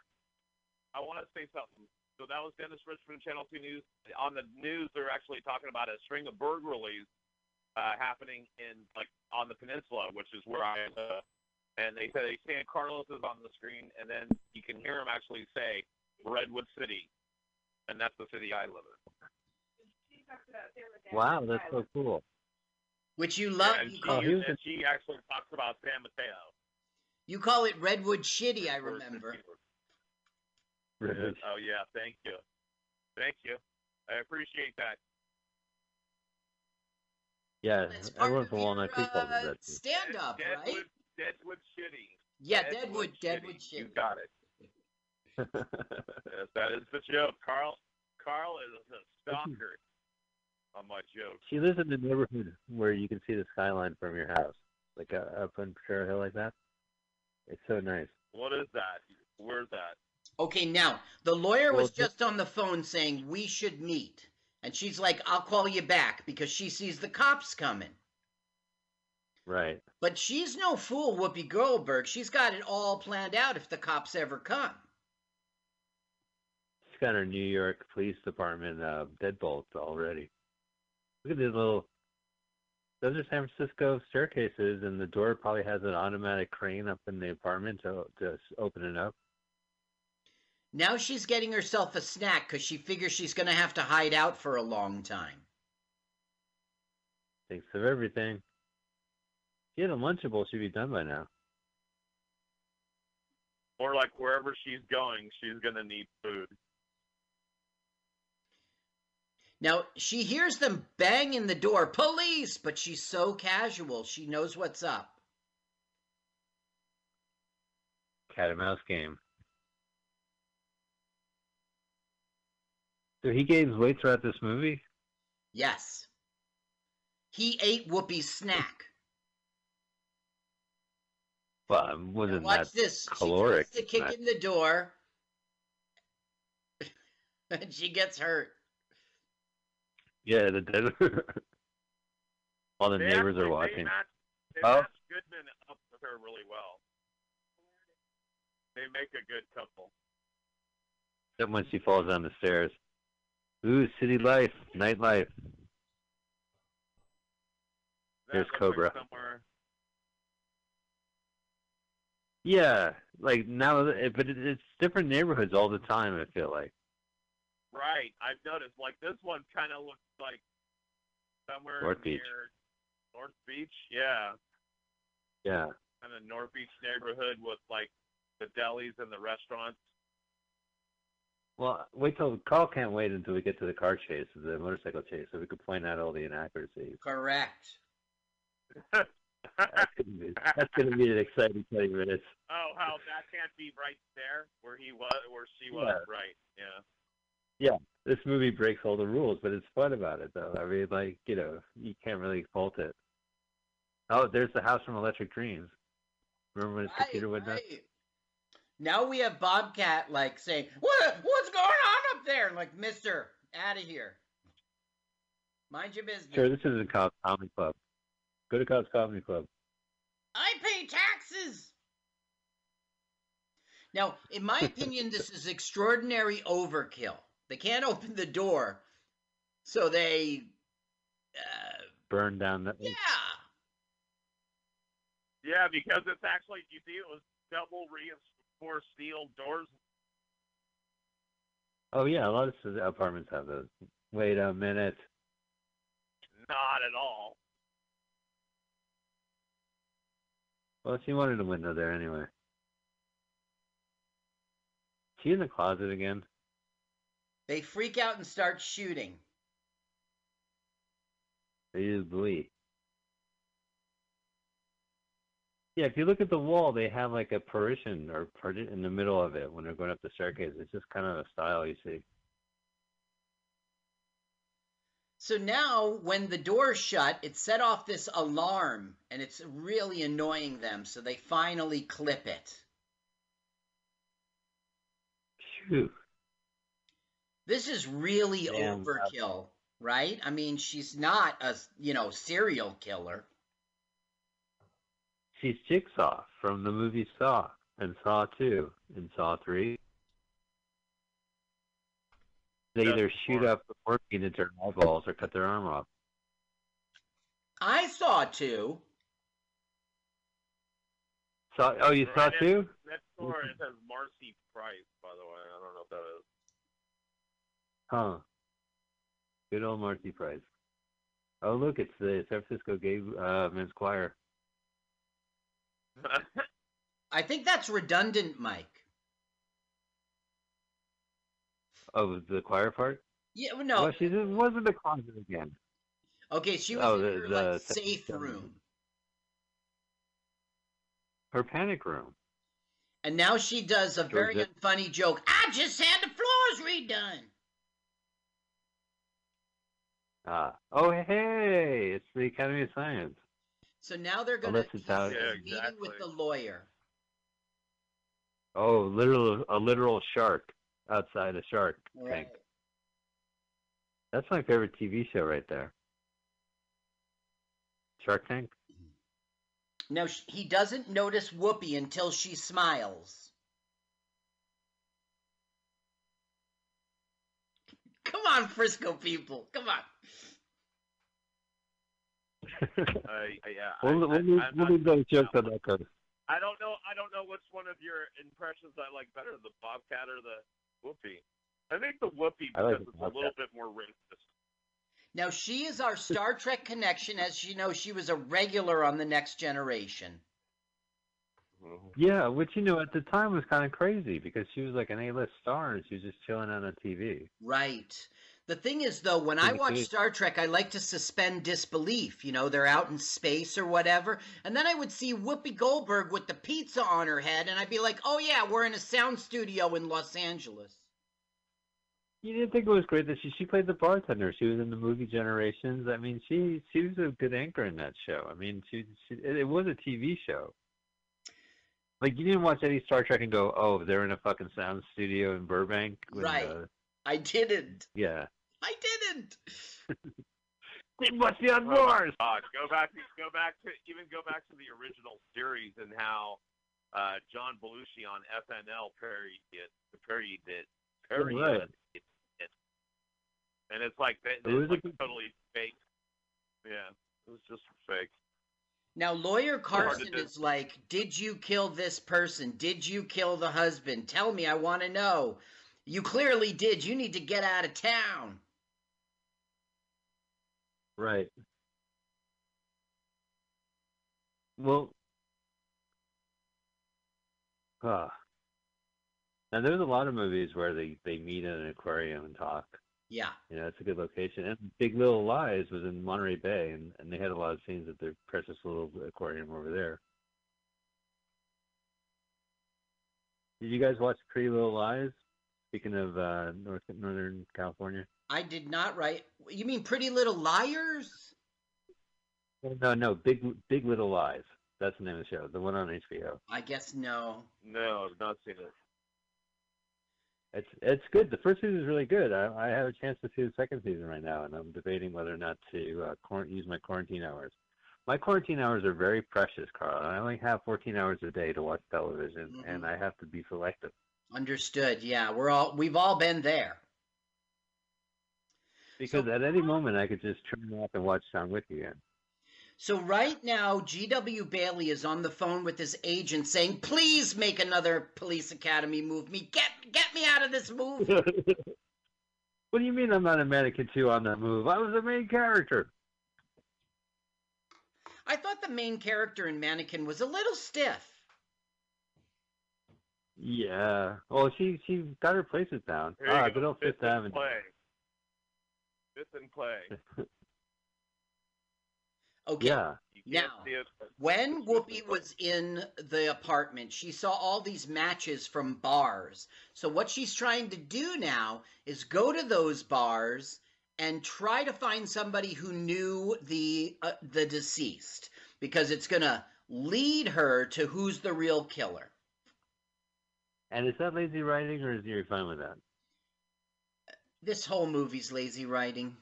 I want to say something. So that was Dennis Richmond, Channel 2 News. On the news, they're actually talking about a string of burglaries uh, happening in like on the peninsula, which is where I live. And they say they stand Carlos is on the screen, and then you can hear him actually say Redwood City, and that's the city I live in. Wow, that's so cool. Which you love. and, You she, call, Oh, he was and she actually talks about San Mateo. you call it Redwood Shitty, I remember. Really. Oh yeah, thank you, thank you. I appreciate that. Yeah, That's part everyone of from Walnut Creek calls uh, it that. stand up, Deadwood, right? Deadwood Shitty. Yeah, Deadwood, Deadwood Shitty. You got it. Yes, that is the joke. Carl Carl is a stalker on my joke. she lives in the neighborhood where you can see the skyline from your house, like uh, up on Potrero Hill, like that. It's so nice. What is that? Where's that? Okay, now the lawyer Well, was just on the phone saying we should meet, and she's like, "I'll call you back" because she sees the cops coming. Right. But she's no fool, Whoopi Goldberg. She's got it all planned out if the cops ever come. She's got her New York Police Department uh, deadbolts already. Look at these little. Those are San Francisco staircases, and the door probably has an automatic crane up in the apartment to to open it up. Now she's getting herself a snack because she figures she's going to have to hide out for a long time. Thinks of everything. If you had a Lunchable, she'd be done by now. Or like wherever she's going, she's gonna need food. Now she hears them bang in the door, police, but she's so casual. She knows what's up. Cat and mouse game. So he gains weight throughout this movie. Yes. He ate Whoopi's snack. Well, it Now wasn't watch that this. caloric. She tries to kick snack. in the door. and she gets hurt. Yeah, the dead. All the They neighbors actually- are They watching. match, they Oh. match Goodman up with her really well. They make a good couple. Then when she falls down the stairs. Ooh, city life, nightlife. That There's Cobra. Like somewhere. Yeah, like now, eh, but it's different neighborhoods all the time. I feel like. Right, I've noticed. Like this one kind of looks like somewhere North near Beach. North Beach. Yeah, Yeah. kind of North Beach neighborhood with like the delis and the restaurants. Well, wait till Carl can't wait until we get to the car chase, the motorcycle chase, so we can point out all the inaccuracies. Correct. That's gonna be that's gonna be an exciting twenty minutes. Oh, how that can't be right there where he was, where she was. Yeah. Right. Yeah. Yeah, this movie breaks all the rules, but it's fun about it though. I mean, like you know, you can't really fault it. Oh, there's the house from Electric Dreams. Remember when his computer went nuts? Right. Now we have Bobcat like saying, "What? What's going on up there?" Like, Mister, out of here. Mind your business. Sure, this isn't Cops Comedy Club. Go to Cops Comedy Club. I pay taxes. Now, in my opinion, this is extraordinary overkill. They can't open the door, so they, uh, Burn down the. yeah. Yeah, because it's actually you see it was double reinforced steel doors. Oh yeah, a lot of apartments have those. Wait a minute. Not at all. Well, she wanted a window there anyway. She in the closet again? They freak out and start shooting. Easily. Yeah, if you look at the wall, they have like a partition or in the middle of it when they're going up the staircase. It's just kind of a style you see. So now, when the door's shut, it set off this alarm, and it's really annoying them. So they finally clip it. Phew. This is really Damn, overkill, right? I mean, she's not a you know serial killer. She's Jigsaw from the movie Saw and Saw 2 and Saw 3. They That's either shoot smart. up the morphine into their eyeballs or cut their arm off. I saw two. Saw, oh, you saw Right, too? Next door it says Marcy Price, by the way. I don't know if that is. Huh. Good old Marcy Price. Oh, look, it's the San Francisco Gay uh, Men's Choir. I think that's redundant, Mike. Oh, the choir part? Yeah, no. Well, she didn't, wasn't the closet again. Okay, she was Oh, in the- her the like safe room, Her panic room. and now she does a very Georgia. unfunny joke. I just had the floors redone. Ah. Oh, hey, it's the Academy of Science. So now they're gonna Unless it's out- he's Yeah, meeting with the lawyer. Oh, literal a literal shark outside a shark Right. tank. That's my favorite TV show right there. Shark Tank. Now he doesn't notice Whoopi until she smiles. Come on, Frisco people. Come on. Uh, yeah. I, we'll, I, we'll, leave, I'm we'll leave those jokes on that coast. I don't know. I don't know which one of your impressions I like better, the Bobcat or the Whoopi. I think the Whoopi I like because the it's a little bit more racist. Now she is our Star Trek connection, as you know, she was a regular on the Next Generation. Yeah, which you know at the time was kind of crazy because she was like an A-list star and she was just chilling on a TV. Right. The thing is, though, when I watch. Star Trek, I like to suspend disbelief. You know, they're out in space or whatever. And then I would see Whoopi Goldberg with the pizza on her head, and I'd be like, oh, yeah, we're in a sound studio in Los Angeles. You didn't think it was great that she she played the bartender. She was in the movie Generations. I mean, she she was a good anchor in that show. I mean, she, she it, was a TV show. Like you didn't watch any Star Trek and go, "Oh, they're in a fucking sound studio in Burbank." when, Right. uh, I didn't. yeah. I didn't. They must be on Oh my Mars. Go back to go back to even go back to the original series and how uh, John Belushi on SNL parodied it, parodied it, parodied Right. it, it. and it's like that, It was it's a like good- totally fake. Yeah, it was just fake. Now, Lawyer Carson is like, Did you kill this person? Did you kill the husband? Tell me, I want to know. You clearly did. You need to get out of town. Right. Well, ah. And there's a lot of movies where they they meet in an aquarium and talk. Yeah. You know, it's a good location. And Big Little Lies was in Monterey Bay, and, and they had a lot of scenes at their precious little aquarium over there. Did you guys watch Pretty Little Lies? Speaking of uh, North Northern California. I did not write. You mean Pretty Little Liars? No, no, Big Big Little Lies. That's the name of the show. The one on HBO. I guess no. No, I've not seen it. It's it's good. The first season is really good. I, I have a chance to see the second season right now, and I'm debating whether or not to uh, quar- use my quarantine hours. My quarantine hours are very precious, Carl. I only have 14 hours a day to watch television, Mhm. and I have to be selective. Understood. Yeah, we're all we've all been there. Because at any moment, I could just turn off and watch John Wick again. So right now, G.W. Bailey is on the phone with his agent saying, "Please make another Police Academy movie. Get get me out of this movie." what do you mean I'm not a Mannequin Two on that move? I was the main character. I thought the main character in Mannequin was a little stiff. Yeah. Well, she she got her places down. Here you Ah, go. good old Fifth and Avenue. Play. Fifth and play. Okay. Yeah. Now, it. When Whoopi was in the apartment, she saw all these matches from bars. So what she's trying to do now is go to those bars and try to find somebody who knew the uh, the deceased because it's going to lead her to who's the real killer. And is that lazy writing, or is you fine with that? This whole movie's lazy writing.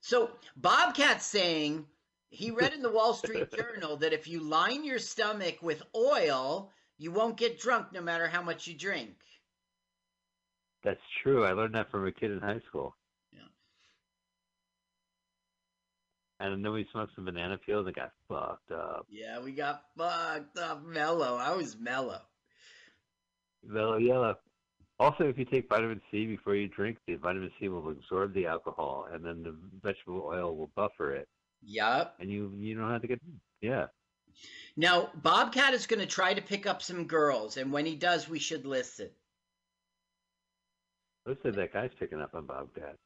So Bobcat's saying he read in the Wall Street Journal that if you line your stomach with oil, you won't get drunk no matter how much you drink. That's true. I learned that from a kid in high school. Yeah. And then we smoked some banana peels and got fucked up. Yeah, we got fucked up mellow. I was mellow. Mellow yellow. Also, if you take vitamin C before you drink, the vitamin C will absorb the alcohol, and then the vegetable oil will buffer it, Yup. and you you don't have to get yeah. Now, Bobcat is going to try to pick up some girls, and when he does, we should listen. Looks like that guy's picking up on Bobcat.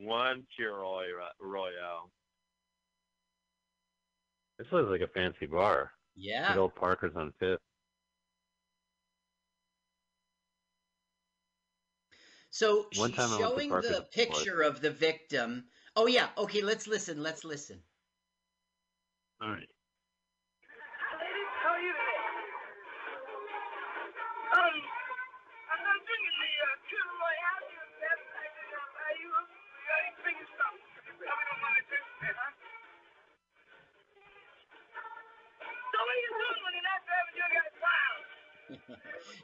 One Cheer Roy- Royale. This looks like a fancy bar. Yeah. Like old Parker's on Fifth. So One she's time I went to showing the picture of the victim. Oh yeah. Okay, let's listen. Let's listen. All right.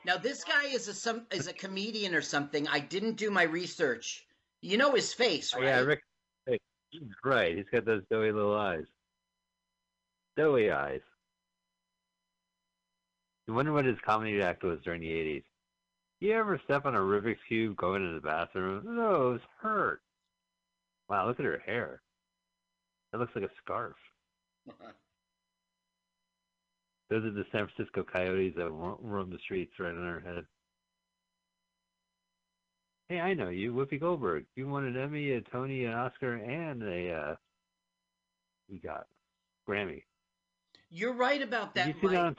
Now this guy is a some is a comedian or something. I didn't do my research. You know his face, Oh, right? yeah, Rick. Right. He's got those doughy little eyes. Doughy eyes. You wonder what his comedy act was during the 80s. You ever step on a Rubik's Cube going to the bathroom? Those hurt. Wow, look at her hair. It looks like a scarf. Those are the San Francisco Coyotes that ro- roam the streets right on our head. Hey, I know you, Whoopi Goldberg. You won an Emmy, a Tony, an Oscar, and a uh, you got Grammy. You're right about that, you see that on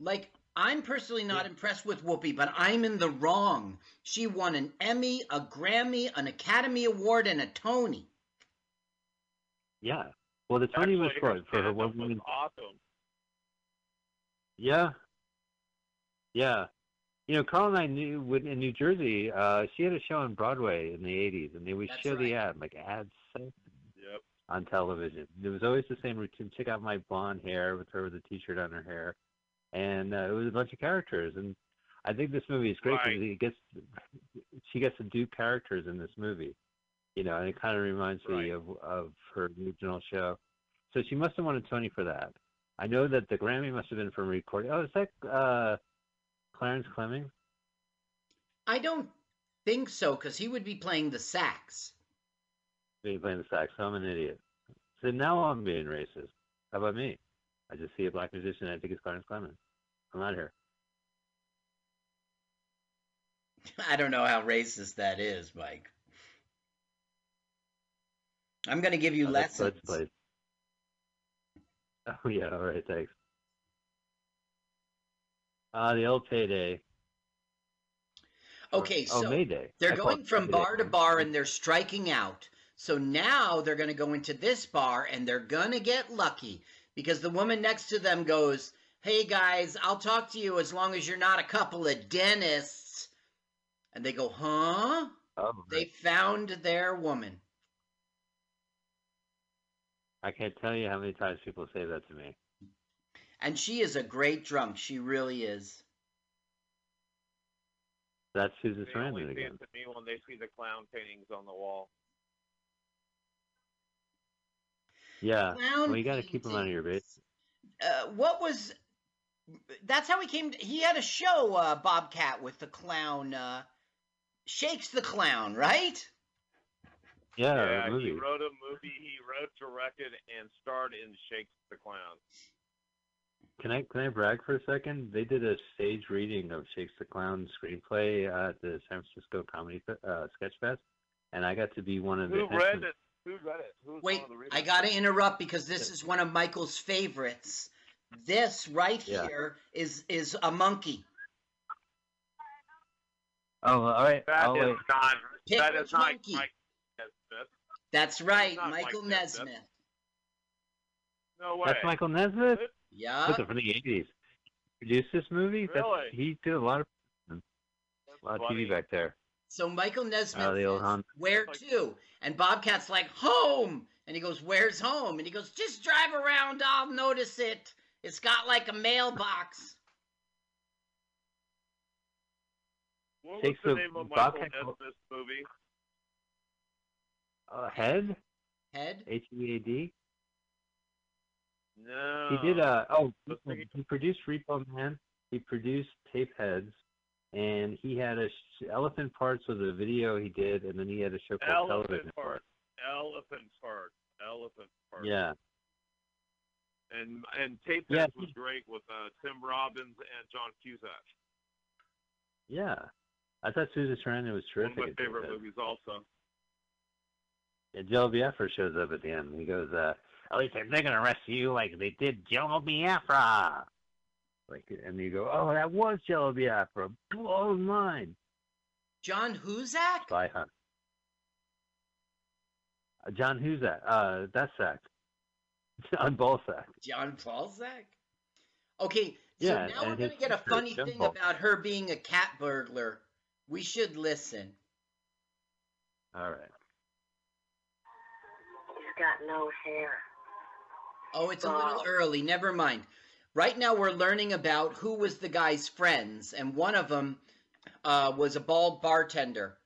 Like I'm personally not Yeah. impressed with Whoopi, but I'm in the wrong. She won an Emmy, a Grammy, an Academy Award, and a Tony. Yeah. Well, the Tony was Actually, for, for her one was woman. awesome. Yeah. Yeah. You know, Carl and I knew when in New Jersey, uh, she had a show on Broadway in the 80s, and they would That's show the right. ad, like ad Yep. on television. It was always the same routine. Check out my blonde hair with her with a t-shirt on her hair. And uh, it was a bunch of characters. And I think this movie is great because Right. it gets, she gets to do characters in this movie. You know, and it kind of reminds me of, of her original show. So she must have won a Tony for that. I know that the Grammy must have been from recording. Oh, is that uh, Clarence Clemons? I don't think so, because he would be playing the sax. Being playing the sax. So I'm an idiot. So now I'm being racist. How about me? I just see a black musician. I think it's Clarence Clemons. I'm not here. I don't know how racist that is, Mike. I'm going to give you Oh, lessons. Oh yeah, all right, thanks. Uh, the old payday. Okay, oh, so Mayday. they're I going from Mayday. bar to bar and they're striking out. So now they're going to go into this bar and they're going to get lucky because the woman next to them goes, Hey guys, I'll talk to you as long as you're not a couple of dentists. And they go, Huh? Oh, They found their woman. I can't tell you how many times people say that to me. And she is a great drunk. She really is. That's Susan They only Sarandon see again. to me when they see the clown paintings on the wall. Yeah. Clown Well, you got to keep them out of your base. Uh, what was That's how he came. he had a show, uh, Bobcat, with the clown. Uh, Shakes the clown, right? Yeah, yeah, the movie. he wrote a movie. He wrote, directed, and starred in Shakes the Clown. Can I can I brag for a second? They did a stage reading of Shakes the Clown screenplay at the San Francisco Comedy uh, Sketch Fest, and I got to be one of the. Who read it? Who read it? Who was Wait, one of the readers? I got to interrupt because this is one of Michael's favorites. This right Yeah. here is is a monkey. Oh, all right. That I'll is wait. not. Pick that not monkey. Mike Nesmith. That's right, not Mike Michael Nesmith. Nesmith. No way. That's Michael Nesmith. Yeah. What's it from the eighties? Produced this movie. That's, Really? he did a lot of a lot of. TV back there. So Michael Nesmith Out of the old says, "Where Like- to?" And Bobcat's like, "Home." And he goes, "Where's home?" And he goes, "Just drive around. I'll notice it. It's got like a mailbox." What was Takes the the name of Michael Bobcat- Nesmith's movie? Uh, Head. Head. H E A D. No. He did. Uh, oh, was he produced Repo Man. He produced Tape Heads, and he had a sh- Elephant Parts was a video he did, and then he had a show called Television Elephant Part. Elephant Part. Elephant Part. Yeah, And and Tape Heads he- was great with uh, Tim Robbins and John Cusack. yeah. I thought Susan Sarandon was terrific. One of my favorite movies, also. Jello Biafra shows up at the end. He goes, uh, "At least they're gonna arrest you like they did Jello Biafra." Like, and you go, "Oh, that was Jello Biafra. Blow mine." John Huzak. Spy Hunt. Uh, John Huzak. Uh, that's Zach. John Balzac. John Balzac. Okay, so Yeah, now we're gonna get a funny thing about her being a cat burglar. We should listen. All right. He's got no hair. Oh, it's a little early. Never mind. Right now, we're learning about who was the guy's friends, and one of them uh, was a bald bartender,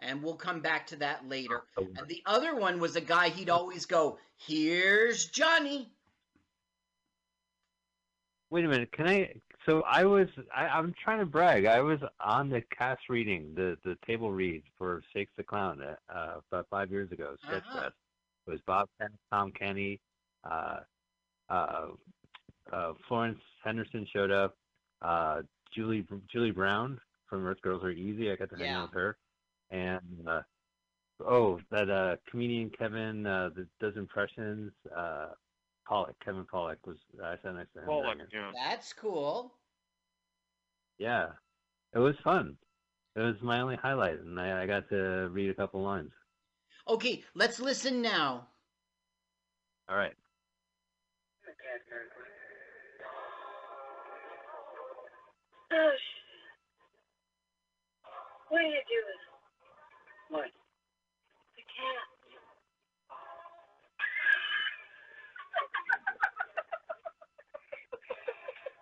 and we'll come back to that later. And the other one was a guy he'd always go, "Here's Johnny." Wait a minute. Can I? So I was. I, I'm trying to brag. I was on the cast reading, the the table read for Shakes the Clown uh, about five years ago. Sketch Uh-huh. Fest. It was Bob Penn, Tom Kenny, uh, uh, uh, Florence Henderson showed up. Uh, Julie Julie Brown from Earth Girls Are Easy. I got to hang Yeah. out with her. And uh, oh, that uh, comedian Kevin uh, that does impressions. Uh, Pollak, Kevin Pollak was. I sat next to him. Pollak, yeah. That's cool. Yeah, it was fun. It was my only highlight, and I, I got to read a couple lines. Okay, let's listen now. All right. Oh, shit. What are you doing? What? The cat.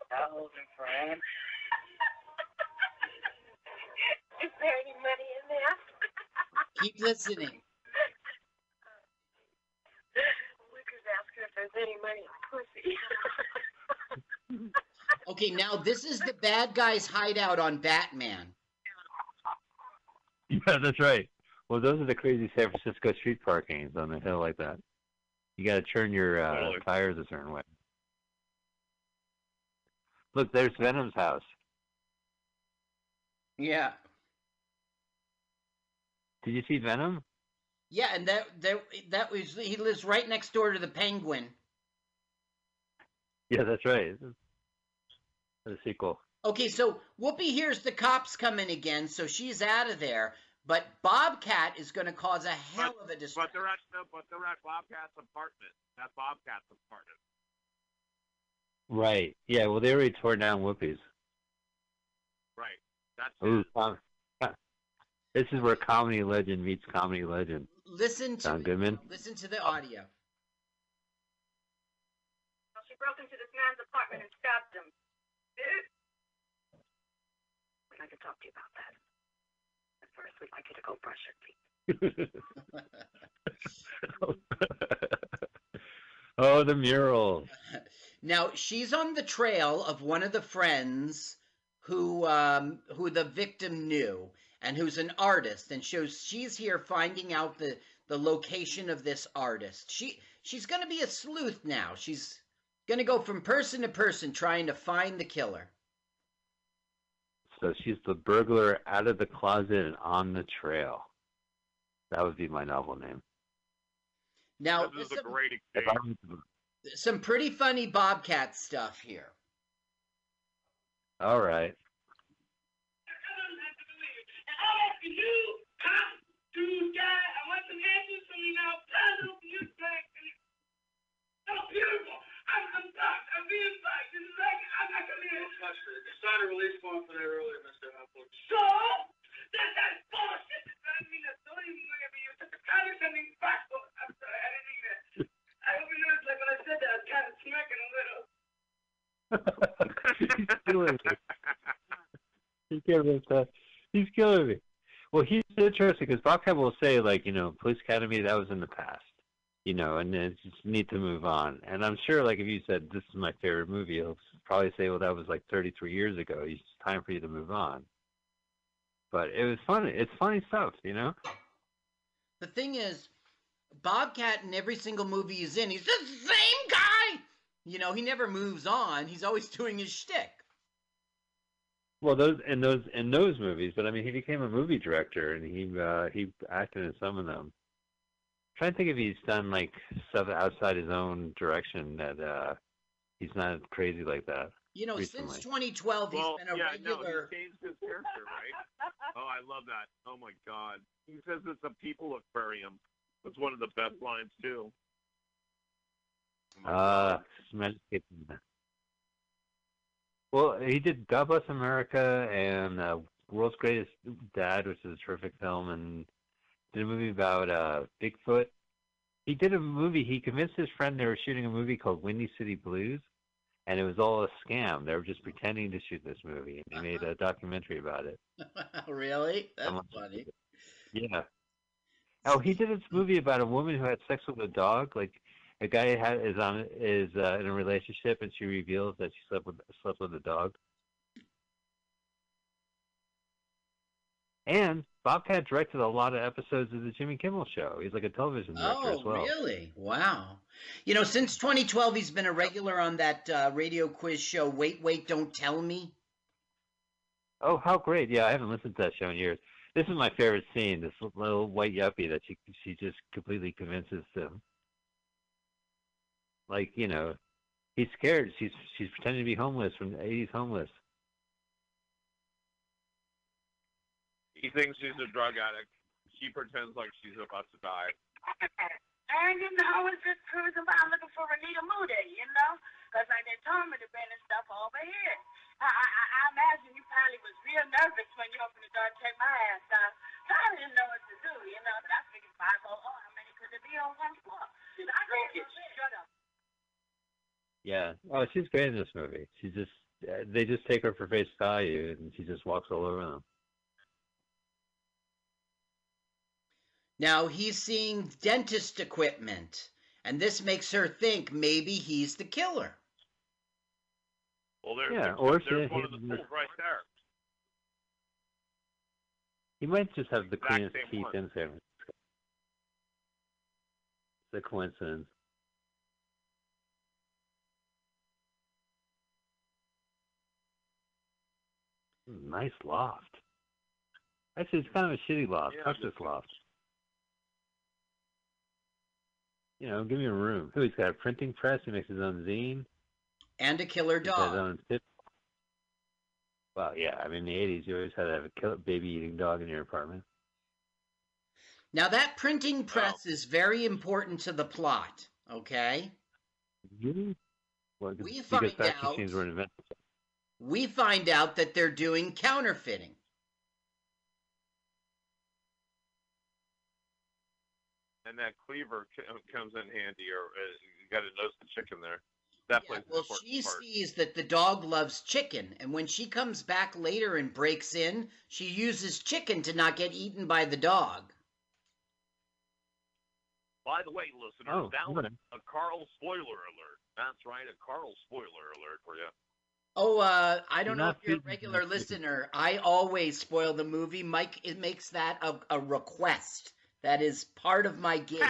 Thousand friends. Is there any money in there? Keep listening. Asking if there's any money in pussy. Okay, now this is the bad guy's hideout on Batman. Yeah, that's right. Well, those are the crazy San Francisco street parkings on the hill like that. You got to turn your uh, Totally. tires a certain way. Look, there's Venom's house. Yeah. Did you see Venom? Yeah, and that that that was he lives right next door to the Penguin. Yeah, that's right. The sequel. Okay, so Whoopi hears the cops coming again, so she's out of there. But Bobcat is going to cause a hell of a But they're at no, but they're at Bobcat's apartment. That's Bobcat's apartment. Right. Yeah. Well, they already tore down Whoopi's. Right. That's Ooh, it. com- this is where comedy legend meets comedy legend. Listen to John Goodman. listen to the audio. She broke into this man's apartment and stabbed him. We'd like to talk to you about that. But first, we'd like you to go brush your teeth. oh, the mural. Now she's on the trail of one of the friends who um, who the victim knew, and who's an artist, and shows she's here finding out the the location of this artist. She she's going to be a sleuth now. She's going to go from person to person trying to find the killer. So she's the burglar out of the closet and on the trail. That would be my novel name. Now, this is some, a great If exchange. Some pretty funny Bobcat stuff here. All right. And I'm asking you, cop, I want some answers from you now. Tell them you think so beautiful. I'm, I'm stuck. I'm being fucked. This is like, I'm not coming in. You signed a release form for that earlier, Mr. So? That, that's bullshit. I mean, that's don't even look at me. You're such a condescending bastard. I'm sorry. I didn't mean that. I hope you noticed, like, when I said that, I was kind of smacking a little. He's killing me. He can't miss. He's killing me. Well, he's interesting because Bobcat will say, like, you know, Police Academy, that was in the past, you know, and it's just need to move on. And I'm sure, like, if you said, this is my favorite movie, he'll probably say, well, that was like 33 years ago. It's time for you to move on. But it was funny. It's funny stuff, you know? The thing is, Bobcat in every single movie he's in, he's the same guy. You know, he never moves on. He's always doing his shtick. Well, those in those in those movies, but I mean, he became a movie director and he uh, he acted in some of them. Trying to think if he's done like stuff outside his own direction that uh, he's not crazy like that. You know, Recently. since 2012, he's been a yeah, regular. no, he changed his character, right? oh, I love that. Oh my God, he says it's a people aquarium. That's one of the best lines too. Uh, God. Magic Kingdom. Well, he did God Bless America and uh, World's Greatest Dad, which is a terrific film, and did a movie about uh, Bigfoot. He did a movie. He convinced his friend they were shooting a movie called Windy City Blues, and it was all a scam. They were just pretending to shoot this movie, and he made a documentary about it. really? That's funny. Yeah. Oh, he did this movie about a woman who had sex with a dog. Like a guy had, is on is uh, in a relationship, and she reveals that she slept with slept with a dog. And Bobcat directed a lot of episodes of the Jimmy Kimmel Show. He's like a television director Oh, as well. really? Wow. You know, since 2012, he's been a regular on that uh, radio quiz show, Wait, Wait, Don't Tell Me. Oh, how great! Yeah, I haven't listened to that show in years. This is my favorite scene. This little white yuppie that she she just completely convinces to. Like you know, he's scared. She's she's pretending to be homeless from the '80s homeless. He thinks she's a drug addict. She pretends like she's about to die. And you know, it's just cruising by looking for Anita Moody, you know? Because like they told me to bring this stuff over here. I, I, I- I imagine you probably was real nervous when you opened the door and take my ass out. So I didn't know what to do, you know? But I figured five oh, oh, how many could it be on one floor? I broke it. Shut up. Yeah. Oh, she's great in this movie. She just uh, they just take her for face value, and she just walks all over them. Now he's seeing dentist equipment, and this makes her think maybe he's the killer. Well, there's, Yeah, there's, or there's one of the he- right there. He might just have the cleanest teeth one. in San Francisco. It's a coincidence. Nice loft. Actually, it's kind of a shitty loft. Yeah, Fuck this loft. You know, give me a room. Who, he's got a printing press. He makes his own zine. And a killer He's his dog. own tip. Well, yeah. I mean, in the 80s, you always had to have a killer, baby-eating dog in your apartment. Now that printing press is very important to the plot, okay? Really? Well, We find out- machines were invented. We find out that they're doing counterfeiting. And that cleaver comes in handy, or uh, you got to nose the chicken there. That Yeah, plays well, she part. sees that the dog loves chicken, and when she comes back later and breaks in, she uses chicken to not get eaten by the dog. By the way, listeners, Oh, now okay. a Carl spoiler alert. That's right, a Carl spoiler alert for you. Oh, uh, I don't You're know if you're a regular listener. I always spoil the movie. Mike it makes that a, a request. That is part of my gig.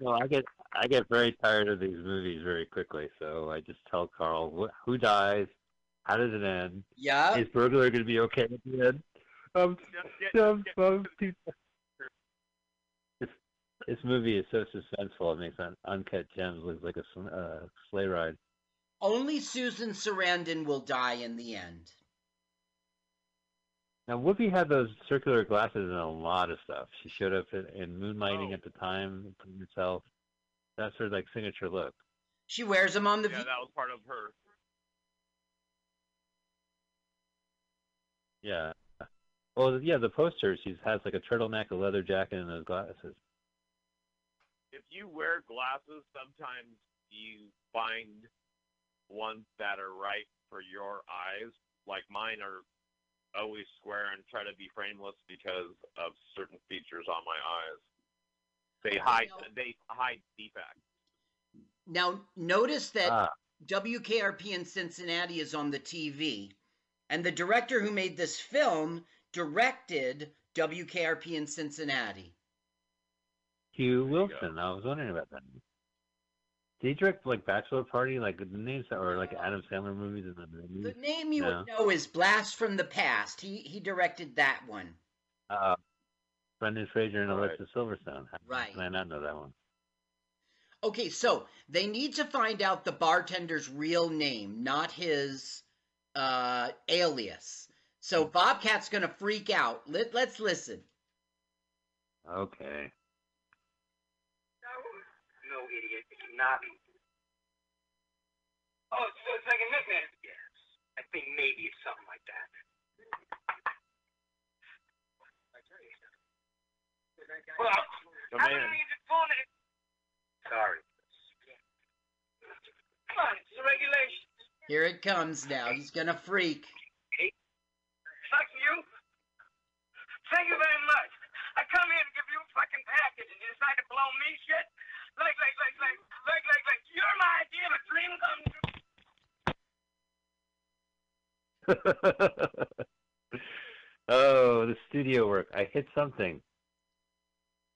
Well, I get I get very tired of these movies very quickly, so I just tell Carl wh- who dies, how does it end, Yeah. is burglar going to be okay at the end? Um, Yeah, yeah, um, yeah. um, too- this this movie is so suspenseful. It makes un- uncut gems look like a uh, sleigh ride. Only Susan Sarandon will die in the end. Now, Whoopi had those circular glasses in a lot of stuff. She showed up in, in Moonlighting Oh. at the time, playing herself. That's her like signature look. She wears them on the. Yeah, V- that was part of her. Yeah. Well, yeah, the poster she has like a turtleneck, a leather jacket, and those glasses. If you wear glasses, sometimes you find ones that are right for your eyes. Like mine are always square and try to be frameless because of certain features on my eyes. They hide Now- they hide defects. now, notice that Ah, WKRP in Cincinnati is on the TV, and the director who made this film directed WKRP in Cincinnati. Hugh Wilson. I was wondering about that. Did he direct like Bachelor Party, like the names that or like Adam Sandler movies in the movies. The name you No. would know is Blast from the Past. He he directed that one. Uh, Brendan Fraser and All right. Alexa Silverstone. How Right. Can I not know that one? Okay, so they need to find out the bartender's real name, not his uh, alias. So Bobcat's gonna freak out. Let, let's listen. Okay. No, idiot. Oh, it's Nobby. Oh, so it's like a nickname? Yes. I think maybe it's something like that. Well, The I man, don't need your full name. Sorry. Come on, it's the regulations. Here it comes now. He's gonna freak. Fuck you. Thank you very much. I come here to give you a fucking package and you decide to blow me shit? Like, like, like, like, like, like, like, you're my idea of a dream come true. oh, the studio work. I hit something.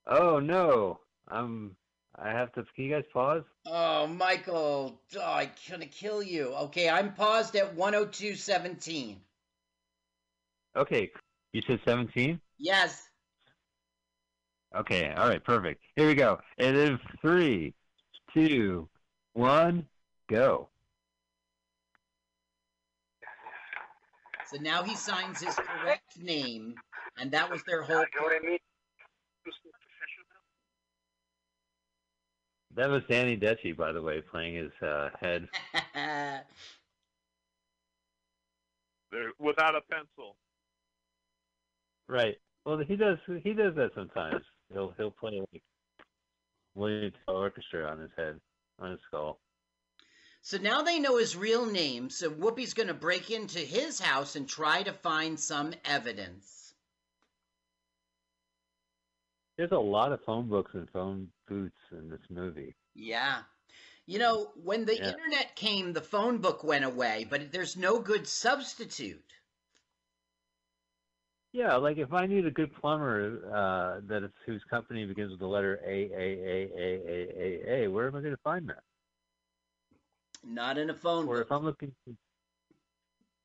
Oh no. I'm I have to can you guys pause? Oh, Michael, oh, I gonna kill you. Okay, I'm paused at 102.17. Okay. You said seventeen? Yes. Okay, all right, perfect. Here we go. It is three, two, one, go. So now he signs his correct name, and that was their whole. You know what I mean? That was Danny Detchy, by the way, playing his uh, head. they're without a pencil. Right. Well, he does. He does that sometimes. He'll he'll play like William Tell Orchestra on his head, on his skull. so now they know his real name. So Whoopi's gonna break into his house and try to find some evidence. There's a lot of phone books and phone booths in this movie. Yeah. You know, when the Yeah. internet came, the phone book went away, but there's no good substitute. Yeah, like if I need a good plumber uh, that is, whose company begins with the letter A A A A A A A, where am I going to find that? Not in a phone Or book. if I'm looking,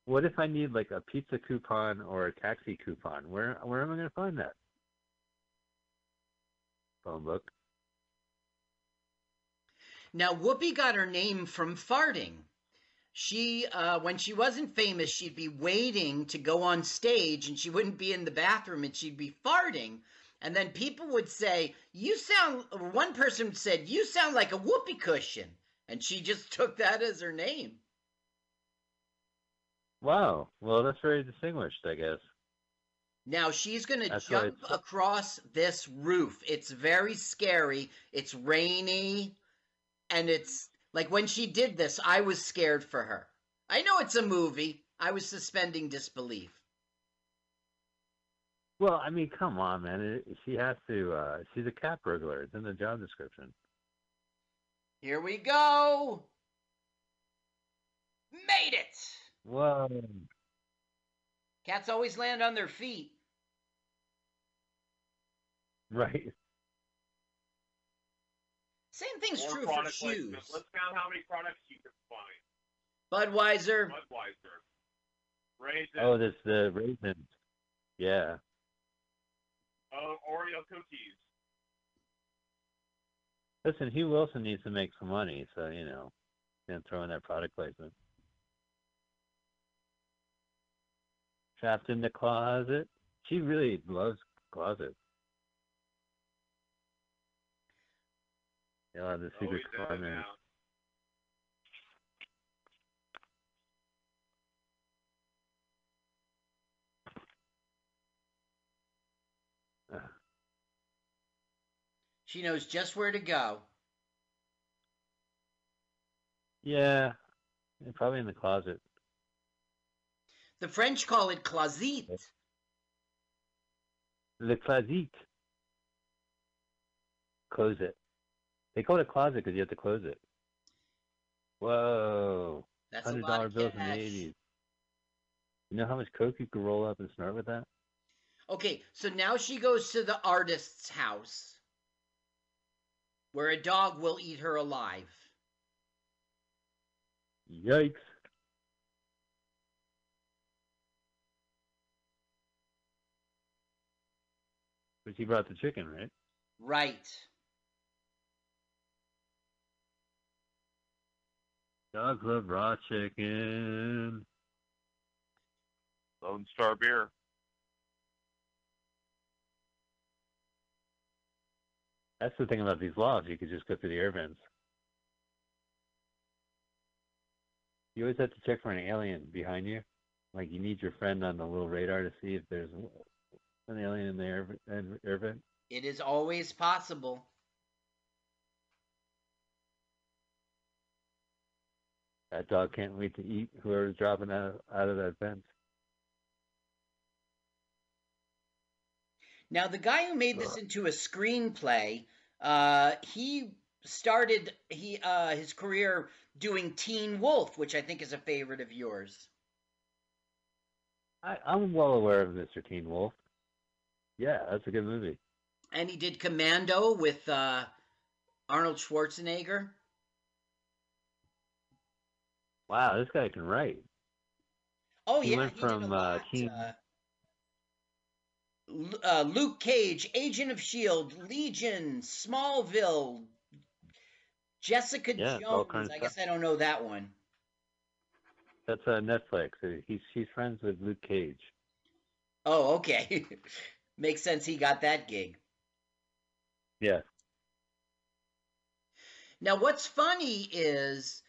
what if I need like a pizza coupon or a taxi coupon? Where where am I going to find that? Phone book. Now, Whoopi got her name from farting. She, uh, when she wasn't famous, she'd be waiting to go on stage and she wouldn't be in the bathroom and she'd be farting. And then people would say, You sound, one person said, You sound like a whoopee cushion. And she just took that as her name. Wow. Well, that's very distinguished, I guess. Now she's going to jump across this roof. It's very scary. It's rainy. And it's like when she did this, I was scared for her. I know it's a movie. I was suspending disbelief. Well, I mean, come on, man. It, she has to. Uh, she's a cat burglar. It's in the job description. Here we go. Made it. Whoa. Cats always land on their feet. Right. Same thing's More true for shoes. placement. Let's count how many products you can find. Budweiser. Budweiser. Raisins. Oh, this the raisins. Yeah. Oh, Oreo cookies. Listen, Hugh Wilson needs to make some money, so you know, and throw in that product placement. Trapped in the closet. She really loves closet. Yeah, the Oh, secret he's in it She knows just where to go. Yeah, yeah, probably in the closet. The French call it closet. Le closet. Close it. They call it a closet because you have to close it. Whoa. That's Hundred dollar bills in the eighties. You know how much coke you could roll up and snort with that? Okay, so now she goes to the artist's house where a dog will eat her alive. Yikes. But she brought the chicken, right? Right. Dogs love raw chicken. Lone Star beer. That's the thing about these laws. You could just go through the air vents. You always have to check for an alien behind you. Like you need your friend on the little radar to see if there's an alien in the air, air vent. It is always possible. That dog can't wait to eat whoever's dropping out, out of that fence. Now, the guy who made this into a screenplay, uh, he started he uh, his career doing Teen Wolf, which I think is a favorite of yours. I, I'm well aware of Mr. Teen Wolf. Yeah, that's a good movie. And he did Commando with uh, Arnold Schwarzenegger. Wow, this guy can write. Oh He yeah, went from, uh. Uh, uh, Luke Cage, Agent of Shield, Legion, Smallville, Jessica Yeah, Jones. I guess I don't know that one. That's uh, Netflix. He's he's friends with Luke Cage. Oh, okay. Makes sense. He got that gig. Yeah. Now, what's funny is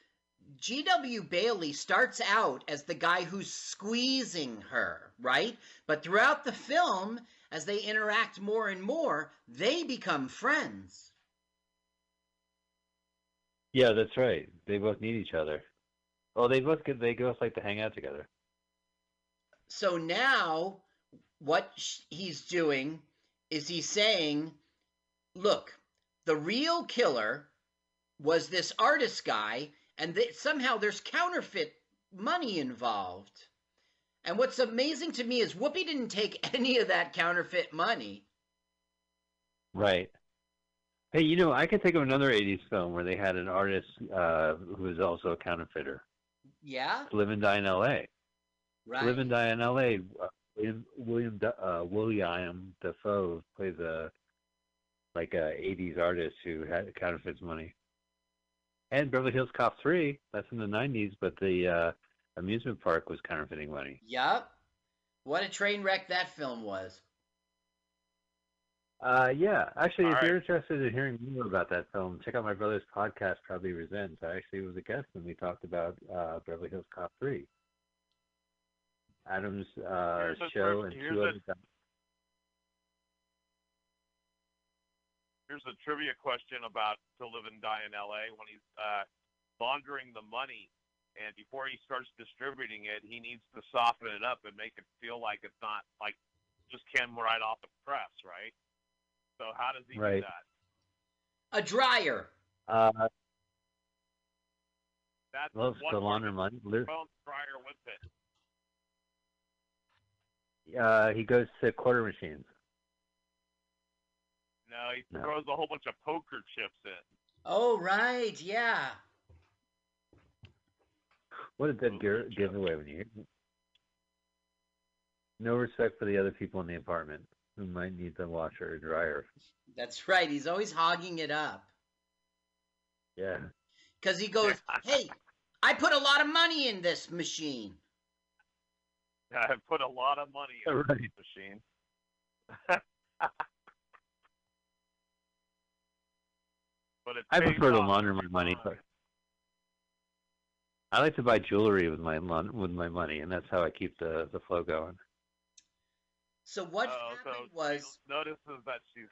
G.W. Bailey starts out as the guy who's squeezing her, right? But throughout the film, as they interact more and more, they become friends. Yeah, that's right. They both need each other. Well, they both get they both like to hang out together. So now, what he's doing is he's saying, look, the real killer was this artist guy, and th- somehow there's counterfeit money involved. And what's amazing to me is Whoopi didn't take any of that counterfeit money. Right. Hey, you know, I could think of another '80s film where they had an artist uh, who was also a counterfeiter. Yeah, Live and Die in L.A. right. Live and Die in L.A. uh, William William uh, William Dafoe plays a like a '80s artist who had counterfeits money. And Beverly Hills Cop 3, that's in the '90s, but the uh, amusement park was counterfeiting money. Yep. What a train wreck that film was. Uh, yeah, actually, All if right. you're interested in hearing more about that film, check out my brother's podcast, Probably Resents. I actually was a guest when we talked about uh, Beverly Hills Cop 3. Adam's uh, show tri- and two a- other Here's a trivia question about To Live and Die in L.A. When he's uh, laundering the money, and before he starts distributing it, he needs to soften it up and make it feel like it's not like just came right off the press, right? So how does he Right. do that? A dryer. Uh, That's Loves one to launder money. Li- dryer with it. Uh, he goes to quarter machines. No, he No. throws a whole bunch of poker chips in. Oh right, yeah. What a dead gi- giveaway when you No respect for the other people in the apartment who might need the washer or dryer. That's right. He's always hogging it up. Yeah. Because he goes, Hey, I put a lot of money in this machine. I put a lot of money in Right. this machine. but it I prefer to launder my money, but I like to buy jewelry with my with my money, and that's how I keep the the flow going. So what so happened she was notices that she's.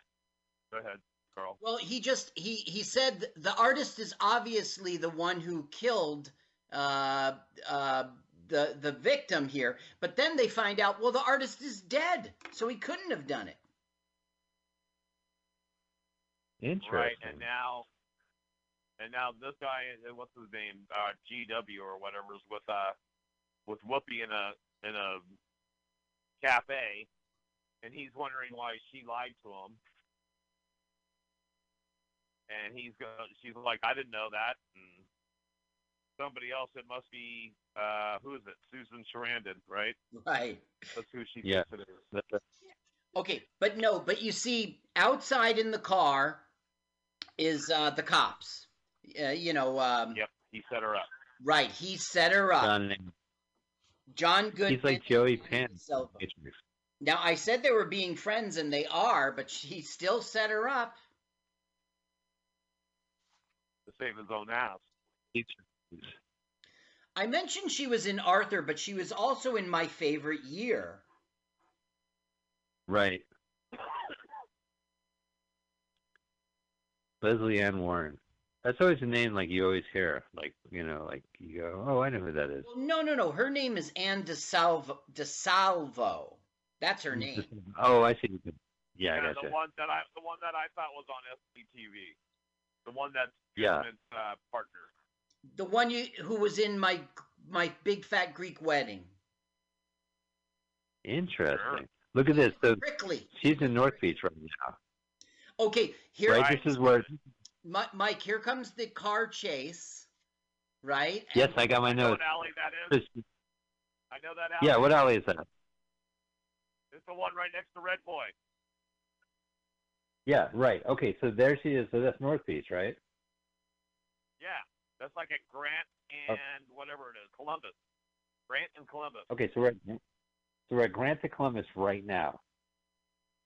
Go ahead, Carl. well, he just he he said the artist is obviously the one who killed uh uh the the victim here, but then they find out well the artist is dead, so he couldn't have done it. Interesting. Right, and now, and now this guy, uh, what's his name, uh, GW or whatever, is with uh, with Whoopi in a in a cafe, and he's wondering why she lied to him. And he's go, she's like, I didn't know that. And somebody else, it must be, uh, who is it? Susan Sarandon, right? Right. That's who she Yeah. thinks it is. Okay, but no, but you see, outside in the car is uh, the cops. Uh, you know, um, Yep, he set her up. right? He set her up. John, John Goodman. he's like Joey Penn. Now I said they were being friends, and they are, but he still set her up. To save his own ass. I mentioned she was in Arthur, but she was also in my favorite year. Right. Lesley Ann Warren. That's always a name like you always hear. Like, you know, like you go, oh, I know who that is. Well, no, no, no. Her name is Anne DeSalvo. DeSalvo. That's her name. Oh, I see. Yeah, I Yeah, gotcha. the one that I the one that I thought was on SCTV. The one that's Yeah. Uh, partner. The one you who was in my my big fat Greek wedding. Interesting. Look at this. So Prickly. she's in North Beach right now. Okay, here, Right? This is where. Mike. Here comes the car chase. Right. Yes, I got my I notes. what alley that is. I know that alley. Yeah, what alley is that? It's the one right next to Red Boy. Yeah, right. Okay, so there she is. So that's North Beach, right? Yeah, that's like at Grant Oh. and whatever it is, Columbus. Grant and Columbus. Okay, so we're at, so we're at Grant to Columbus right now,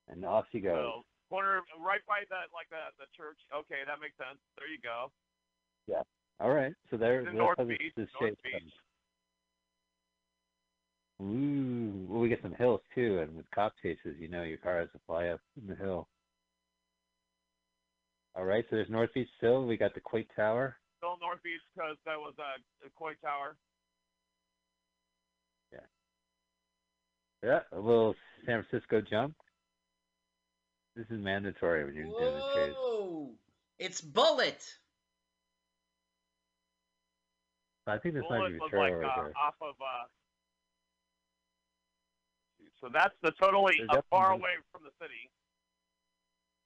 and off she goes. So corner right by the like the the church. Okay, that makes sense. There you go. Yeah. All right, so there. That's North Beach, this North shape Beach. comes. Ooh, well, we get some hills too, and with cop chases, you know, your car has to fly up in the hill. All right, so there's North Beach still. We got the Quake Tower. Still North Beach because that was uh, a Coit Tower. Yeah. Yeah, a little San Francisco jump. This is mandatory when you're doing the chase. Whoa! It's Bullet. I think this might Bullet be was Ventura like right uh, there. off of. Uh, so that's the totally There's uh, far away from the city.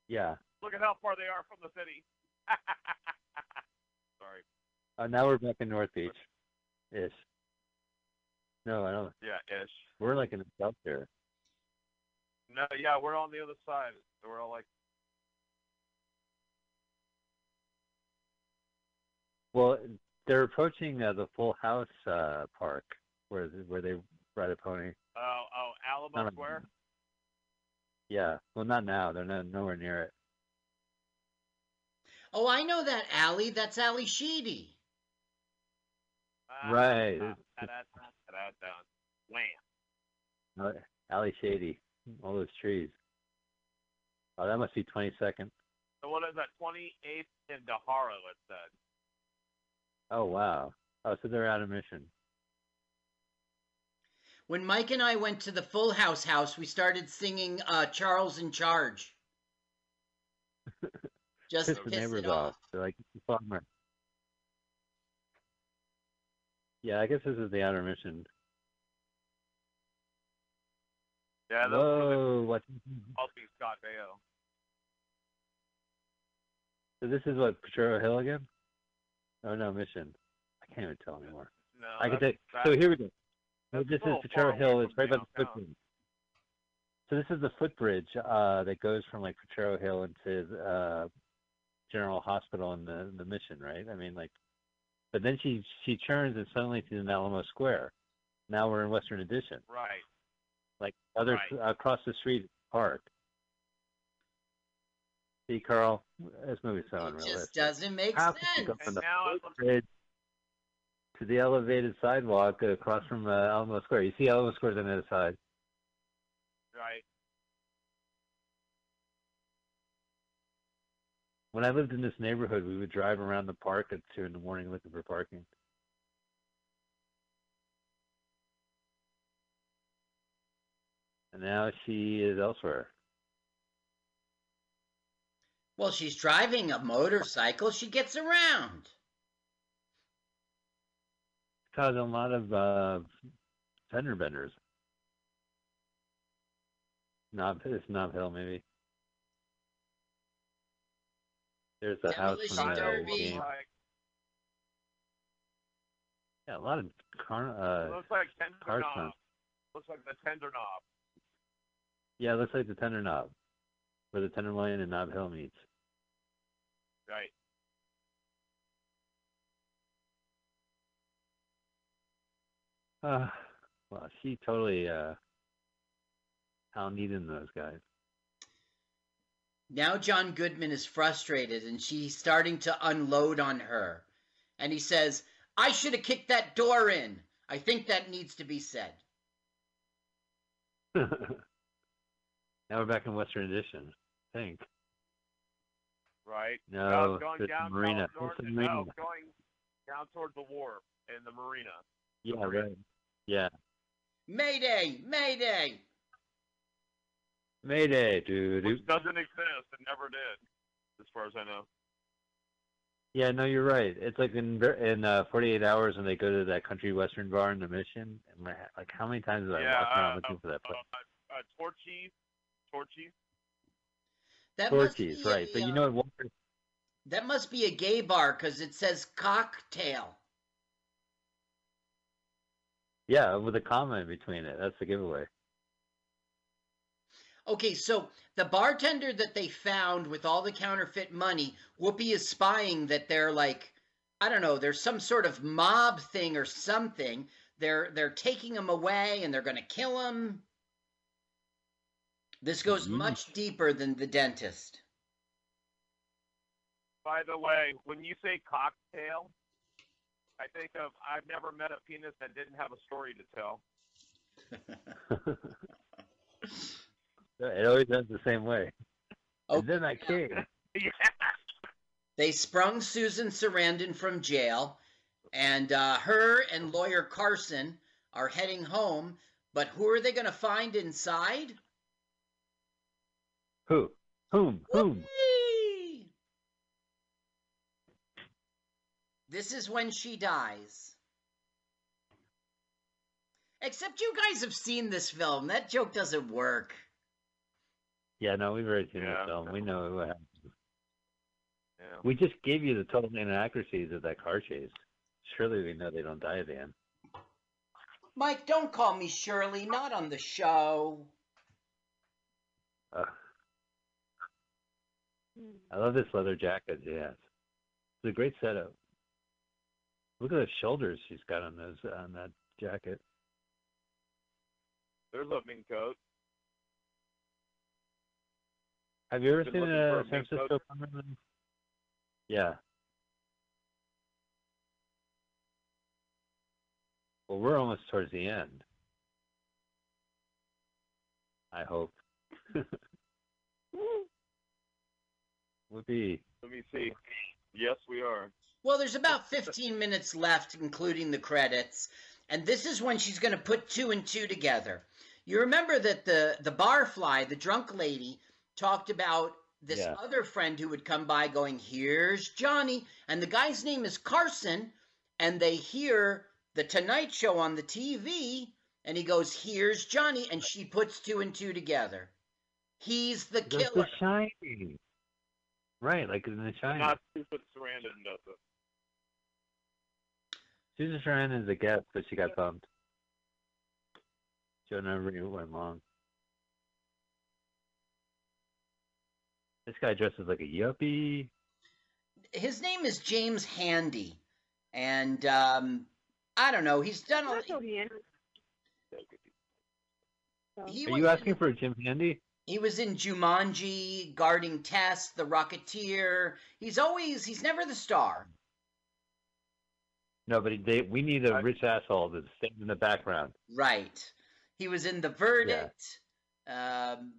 Yeah. Look at how far they are from the city. Sorry. Uh, now we're back in North Beach, ish. No, I don't. Yeah, ish. We're like in the south here. No, yeah, we're on the other side. So we're all like, Well, they're approaching uh, the Full House uh, park where where they ride a pony. oh, oh, Alamo Not a- Square. Yeah. Well, not now. They're not nowhere near it. Oh, I know that alley. That's Alley Sheedy. Ah, Right. ah. Wham. Uh, Alley Shady. All those trees. Oh, that must be 22nd. So what is that? 28th in Daharo, it said. Oh, wow. Oh, so they're out of mission. When Mike and I went to the Full House house, we started singing uh, "Charles in Charge." Just Piss to the neighbors it off. off. They're like, "It's a bummer." Yeah, I guess this is the outer mission. Yeah, that was Whoa! What? helping Scott Baio. So this is what Potrero Hill again? Oh no, mission. I can't even tell anymore. No, I can take. So here we go. So this is Potrero Hill. It's right by the footbridge. So this is the footbridge uh, that goes from like Potrero Hill into uh, General Hospital and the the mission, right? I mean, like, but then she she turns and suddenly she's in Alamo Square. Now we're in Western Addition, Right. Like other Right. across the street park. See, Carl, this movie's so It unrealistic. just doesn't make How could sense. go from And the now footbridge to the elevated sidewalk across from uh, Alamo Square? You see Alamo Square's on the other side. Right. When I lived in this neighborhood, we would drive around the park at two in the morning looking for parking. And now she is elsewhere. Well, she's driving a motorcycle. She gets around. Caused a lot of uh, fender benders. Knob, it's Nob Hill, maybe. There's the house Demolition from the Derby. game. Yeah, a lot of car. Uh, looks like tender car knob. Looks like the tender knob. Yeah, it looks like the Tender Knob, where the Tenderloin and Nob Hill meets. Right. Uh, well, she totally uh, Hal Needham those guys. Now John Goodman is frustrated and she's starting to unload on her. And he says, I should have kicked that door in. I think that needs to be said. now we're back in Western Addition. I think. Right. No, it's going it's down Marina. North, It's the no, Marina. it's going down towards the wharf and the marina. Yeah, Marina. right. Yeah. Mayday! Mayday! Mayday, dude. Which doesn't exist. It never did, as far as I know. Yeah, no, you're right. It's like in in uh, 48 hours when they go to that country western bar in the Mission. And like, like how many times have I yeah, walked around uh, looking for that place? Uh, uh, Torchy. Torchy. That must Torchies, be right? a, But you uh, know what? Walker- That must be a gay bar because it says cocktail. Yeah, with a comma in between it. That's the giveaway. Okay, so the bartender that they found with all the counterfeit money, Whoopi is spying that they're like, I don't know, there's some sort of mob thing or something. They're they're taking him away and they're going to kill him. This goes Yeesh. much deeper than the dentist. By the way, when you say cocktail, I think of I've never met a penis that didn't have a story to tell. it always does the same way. Oh, And then I came. yeah. They sprung Susan Sarandon from jail, and uh, her and lawyer Carson are heading home. But who are they going to find inside? Who? Whom? Whom? Whee! This is when she dies. Except you guys have seen this film. That joke doesn't work. Yeah, no, we've already seen Yeah. the film. We know what happened. yeah. We just gave you the total inaccuracies of that car chase. Surely we know they don't die at the end. Mike, don't call me Shirley. Not on the show. Uh, I love this leather jacket she has. It's a great setup. Look at the shoulders she's got on those on that jacket. There's a mink coat. Have you ever seen a a San coat? Francisco Panorama? Yeah. Well, we're almost towards the end. I hope. Would be. Let me see. Yes, we are. Well, there's about 15 minutes left, including the credits, and this is when she's going to put two and two together. You remember that the the barfly, the drunk lady, talked about this Yeah. other friend who would come by, going, "Here's Johnny," and the guy's name is Carson, and they hear The Tonight Show on the TV, and he goes, "Here's Johnny," and she puts two and two together. He's the That's killer. The Shining. Right, like in The China. Not stupid Sarandon does it. Susan Sarandon is a guest, but she got bumped. Joe never even went long. This guy dresses like a yuppie. His name is James Handy, and um, I don't know. He's done. A, That's okay. he Are was you in- asking for Jim Handy? He was in Jumanji, guarding Tess, The Rocketeer. He's always, he's never the star. No, but they, we need a rich asshole to stand in the background. Right. He was in The Verdict. Um,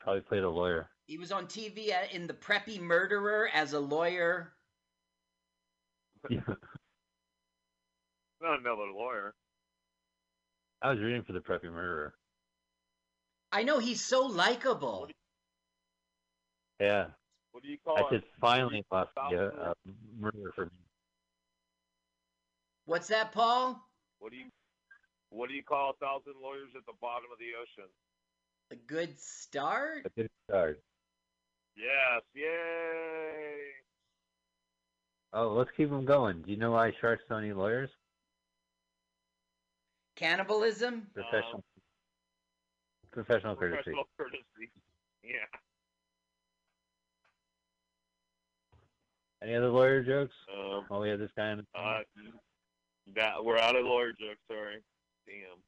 Probably played a lawyer. he was on TV in The Preppy Murderer as a lawyer. Yeah. Not another lawyer. I was reading for the preppy murderer. I know he's so likable. Yeah, What do you call it? I it? said finally lost the uh, uh, murder for me. What's that, Paul? What do you what do you call a thousand lawyers at the bottom of the ocean? A good start? A good start. Yes, yay! Oh, let's keep them going. Do you know why sharks don't eat lawyers? Cannibalism? Professional. Professional courtesy. Professional courtesy. Yeah. Any other lawyer jokes? Um, Oh, we have this guy. In the... uh, that we're out of lawyer jokes. Sorry. Damn.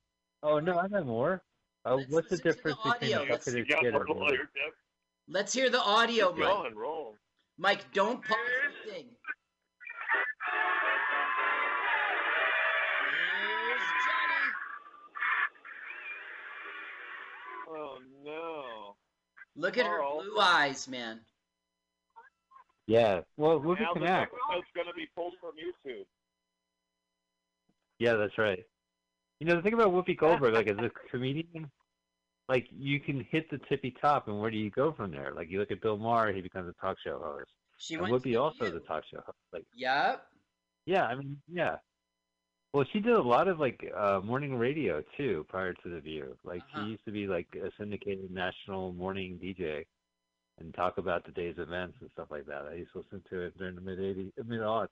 oh no, I got more. Oh, what's the listen to the difference between a Let's- bucket You of got shit more and a lawyer? lawyer? Let's hear the audio, Go Mike. on, roll. Mike, don't pause the thing. Oh no. Look at her Carl. blue eyes, man. Yeah. Well, Whoopi Now can this act. episode's gonna be pulled from YouTube. Yeah, that's right. You know the thing about Whoopi Goldberg, like as a comedian, like you can hit the tippy top, and where do you go from there? Like you look at Bill Maher, he becomes a talk show host. She And went Whoopi to also you. is a talk show host. Like Yep. yeah, I mean yeah. Well, she did a lot of like uh morning radio too prior to the View. Like Uh-huh. she used to be like a syndicated national morning DJ and talk about the day's events and stuff like that. I used to listen to it during the mid eighties, mid aughts.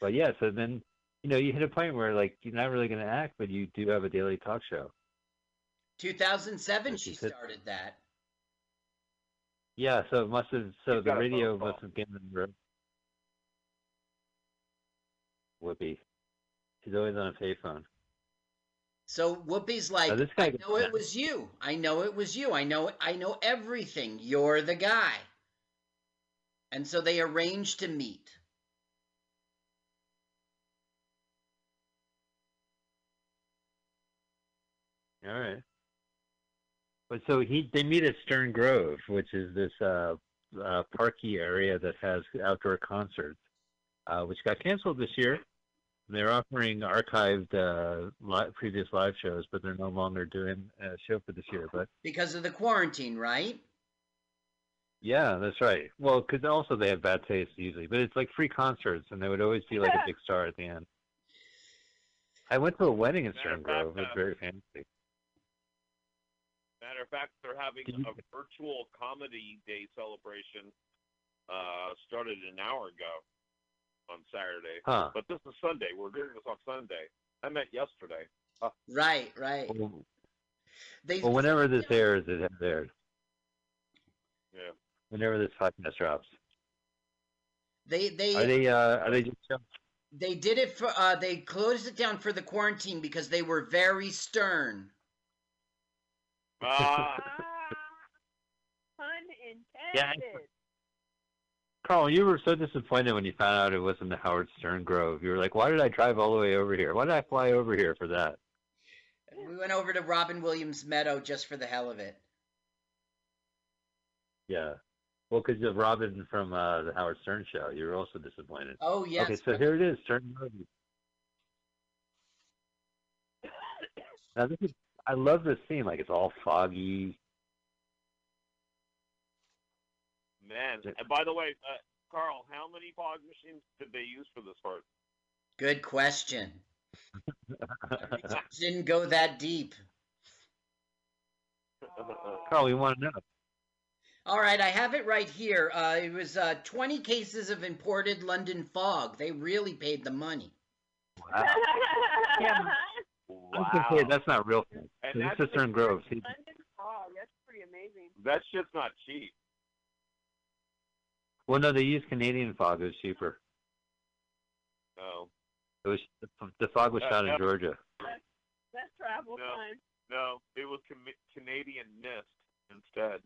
But yeah, so then you know you hit a point where like you're not really going to act, but you do have a daily talk show. 2007, Like she said- started that. Yeah, so it must have. So She's the radio must have given her. Whoopi. She's always on a payphone. So Whoopi's like, guy I know it was you. I know it was you. I know I know everything. You're the guy. And so they arranged to meet. All right. But so he they meet at Stern Grove, which is this uh, uh, parky area that has outdoor concerts, uh, which got canceled this year. They're offering archived uh, li- previous live shows, but they're no longer doing a show for this year. But Because of the quarantine, right? yeah, that's right. Well, because also they have bad taste usually, but it's like free concerts, and they would always be like a big star at the end. I went to a wedding in Matter Stern Grove. It was very fancy. Matter of fact, they're having you- a virtual comedy day celebration. Uh, started an hour ago on Saturday, Huh. but this is Sunday. We're doing this on Sunday. I met yesterday. Right, right. Well, They well, whenever this airs, it has aired. Yeah. Whenever this podcast drops. they they Are they uh are they just they did it for uh they closed it down for the quarantine because they were very stern. Ah, Pun intended. Yeah, intended. Carl, you were so disappointed when you found out it wasn't the Howard Stern Grove. You were like, Why did I drive all the way over here? Why did I fly over here for that? We went over to Robin Williams Meadow just for the hell of it. Yeah. Well, because of Robin from uh, the Howard Stern show, you were also disappointed. Oh yes. Okay, so here it is, Stern Grove. Now this is I love this scene, like it's all foggy. Man. And by the way, uh, Carl, how many fog machines did they use for this part? Good question. Didn't go that deep. Carl, we want to know. All right, I have it right here. Uh, it was uh, 20 cases of imported London fog. They really paid the money. Wow. I was gonna say that's not real. And This that's is Cistern Grove. London fog. That's pretty amazing. That shit's not cheap. Well, no, they use Canadian fog. It was cheaper. No, It was the fog was Uh, shot uh, in Georgia. That's travel No. time. no, it was com- Canadian mist instead.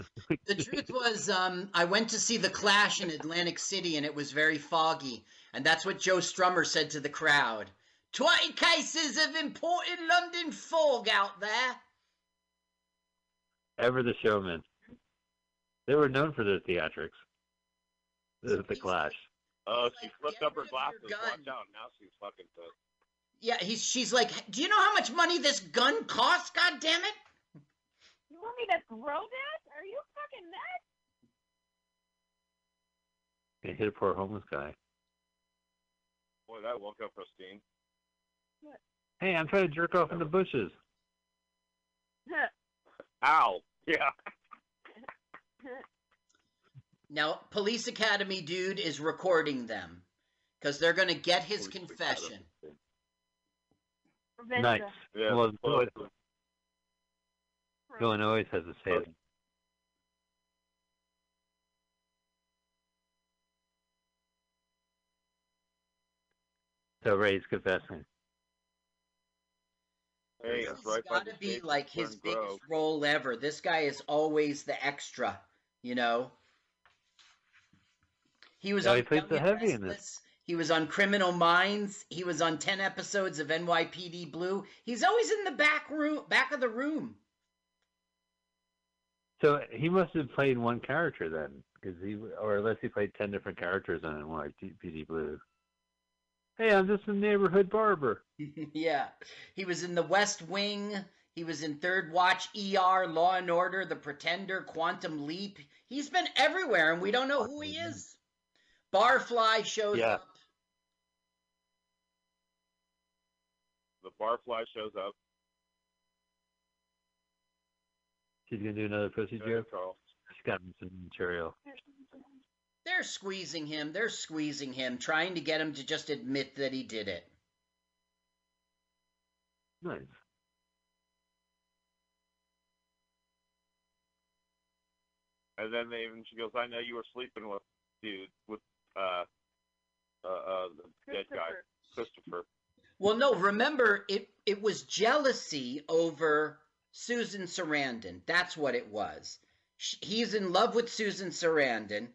The truth was, um, I went to see The Clash in Atlantic City and it was very foggy. And that's what Joe Strummer said to the crowd 20 cases of imported London fog out there. Ever the showman. They were known for their theatrics. The, the Clash. Oh, she like, flipped up her rid of your glasses. gun. Watch out! Now she's fucking pissed. Yeah, he's, she's like, Do you know how much money this gun costs? God damn it! You want me to throw that? Are you fucking nuts? They hit a poor homeless guy. Boy, that woke up Christine. What? Hey, I'm trying to jerk off in the bushes. Ow! Yeah. Now, Police Academy dude is recording them because they're going to get his Police confession. Revenge Nice. Yeah. Well, well, Dylan, Dylan has a say. So Ray's confessing. Hey, This it's has right got to be like his Fern biggest Grove. role ever. This guy is always the extra, you know. He was Yeah, on he Young the heavy in this. He was on Criminal Minds. He was on ten episodes of NYPD Blue. He's always in the back room, back of the room. So he must have played one character then, because he, or unless he played ten different characters on NYPD Blue. Hey, I'm just a neighborhood barber. yeah, he was in The West Wing. He was in Third Watch, ER, Law and Order, The Pretender, Quantum Leap. He's been everywhere, and we don't know who he is. Barfly shows Yeah. up. The barfly shows up. She's gonna do another pussy joke. Carl. She's got me some material. They're squeezing him. They're squeezing him, trying to get him to just admit that he did it. Nice. And then they even she goes, "I know you were sleeping with dude with uh uh, uh the dead guy, Christopher." Well, no, remember it it was jealousy over Susan Sarandon. That's what it was. Sh he's in love with Susan Sarandon,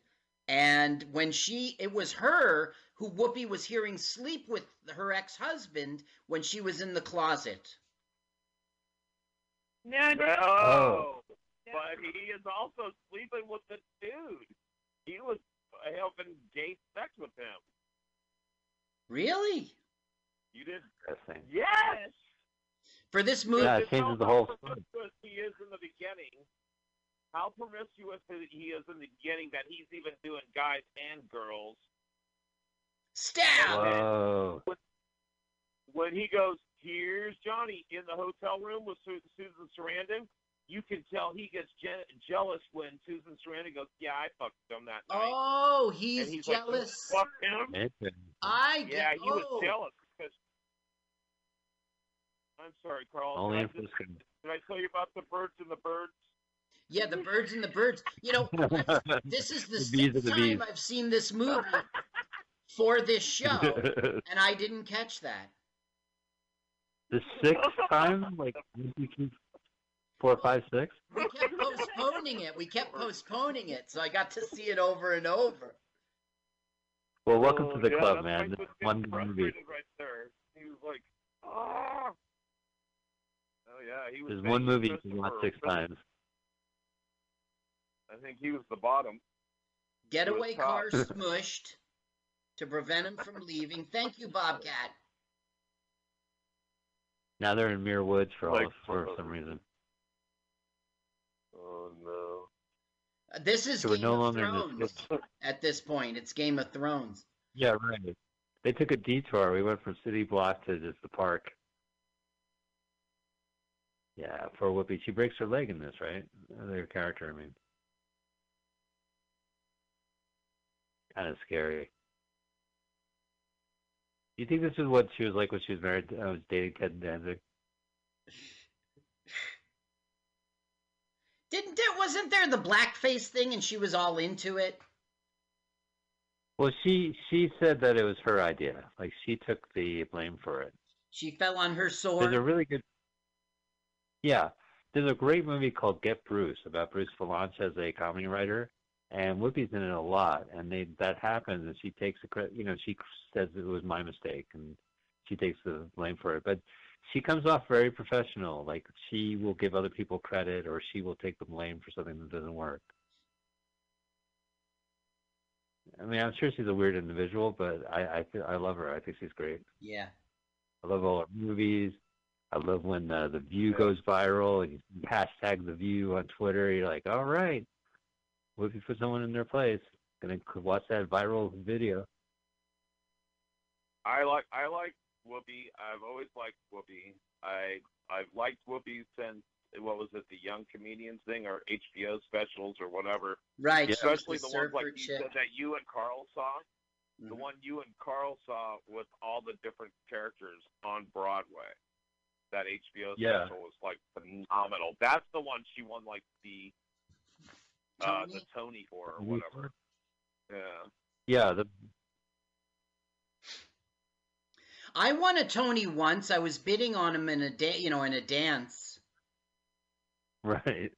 and when she it was her who Whoopi was hearing sleep with her ex-husband when she was in the closet. No, no. Oh. But he is also sleeping with the dude. He was having gay sex with him. Really? You didn't? Interesting. Yes. For this movie, Yeah, it changes how the whole promiscuous he is in the beginning. How promiscuous he is in the beginning that he's even doing guys and girls. stab. Whoa. When he goes, here's Johnny in the hotel room with Susan Sarandon. You can tell he gets je- jealous when Susan Sarandon goes, "Yeah, I fucked him that night." Oh, and he's, he's like, "You jealous. fucked him. Interesting. I get, Yeah, he was oh. jealous because. I'm sorry, Carl. Only Did in I, just, did I tell you about the birds and the birds? Yeah, the birds and the birds. You know, this is the, The sixth are the time. I've seen this movie for this show, and I didn't catch that. the sixth time, like you keep four, five, six. We kept postponing it. We kept postponing it, so I got to see it over and over. Well, welcome Oh, to the yeah, club, man. why This one movie. Right there. He was like, "Ah." Oh yeah, he was. There's one movie you can watch six times. I think he was the bottom. Getaway car smushed to prevent him from leaving. Thank you, Bobcat. Now they're in Muir Woods for all Like- for some reason. Oh no. Uh, This is So Game no of longer Thrones at this point. It's Game of Thrones. Yeah, right. They took a detour. We went from City Block to just the park. Yeah, for Whoopi. She breaks her leg in this, right? Their character, I mean. Kind of scary. You think this is what she was like when she was married? I was dating Ted Danson. Didn't it? wasn't there the blackface thing and she was all into it? Well, she she said that it was her idea. Like she took the blame for it. She fell on her sword. There's a really good. Yeah, there's a great movie called Get Bruce about Bruce Vilanch as a comedy writer, and Whoopi's in it a lot. And they that happens, and she takes the credit. You know, she says it was my mistake, and she takes the blame for it. But she comes off very professional. Like she will give other people credit, or she will take the blame for something that doesn't work. I mean, I'm sure she's a weird individual, but I I, th- I love her. I think she's great. Yeah. I love all her movies. I love when uh, the View goes viral and you hashtag the View on Twitter. You're like, all right, what if you put someone in their place? Gonna c- watch that viral video. I like I like Whoopi. I've always liked Whoopi. I I've liked Whoopi since what was it, the Young Comedians thing or HBO specials or whatever. Right. Especially the, the ones like you chick. said that you and Carl saw. The Mhm. one you and Carl saw with all the different characters on Broadway. That HBO Yeah. special was like phenomenal. That's the one she won like the uh, the Tony for or whatever. Yeah. Yeah, the I won a Tony once. I was bidding on him in a da- you know, in a dance. right,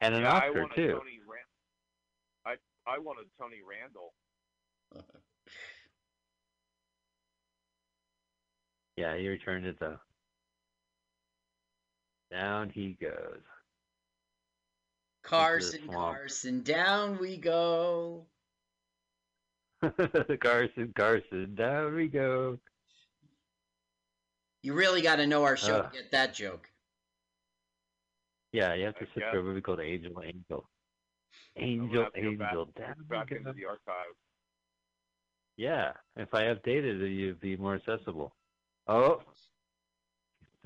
and an yeah, Oscar won too. Tony Ran- I I wanted Tony Randall. Yeah, he returned it though. Down he goes. Carson. Carson, down we go. Carson, Carson, down we go. You really got to know our show Uh. to get that joke. Yeah, you have to I sit guess. through a movie called Angel, Angel, I'm Angel, have back- Angel, down we Back go. into the archives. Yeah, if I updated it, you'd be more accessible. Oh,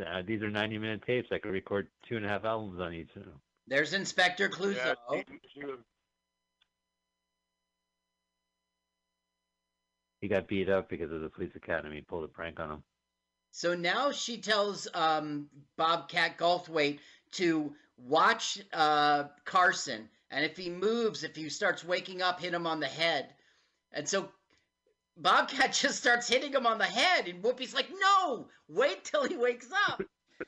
uh, these are 90 minute tapes. I could record two and a half albums on each. There's Inspector Clouseau. Yeah, she, she was He got beat up because of the police academy pulled a prank on him. So now she tells um, Bobcat Goldthwait to watch uh, Carson, and if he moves, if he starts waking up, hit him on the head. And so Bobcat just starts hitting him on the head, and Whoopi's like, "No, wait till he wakes up."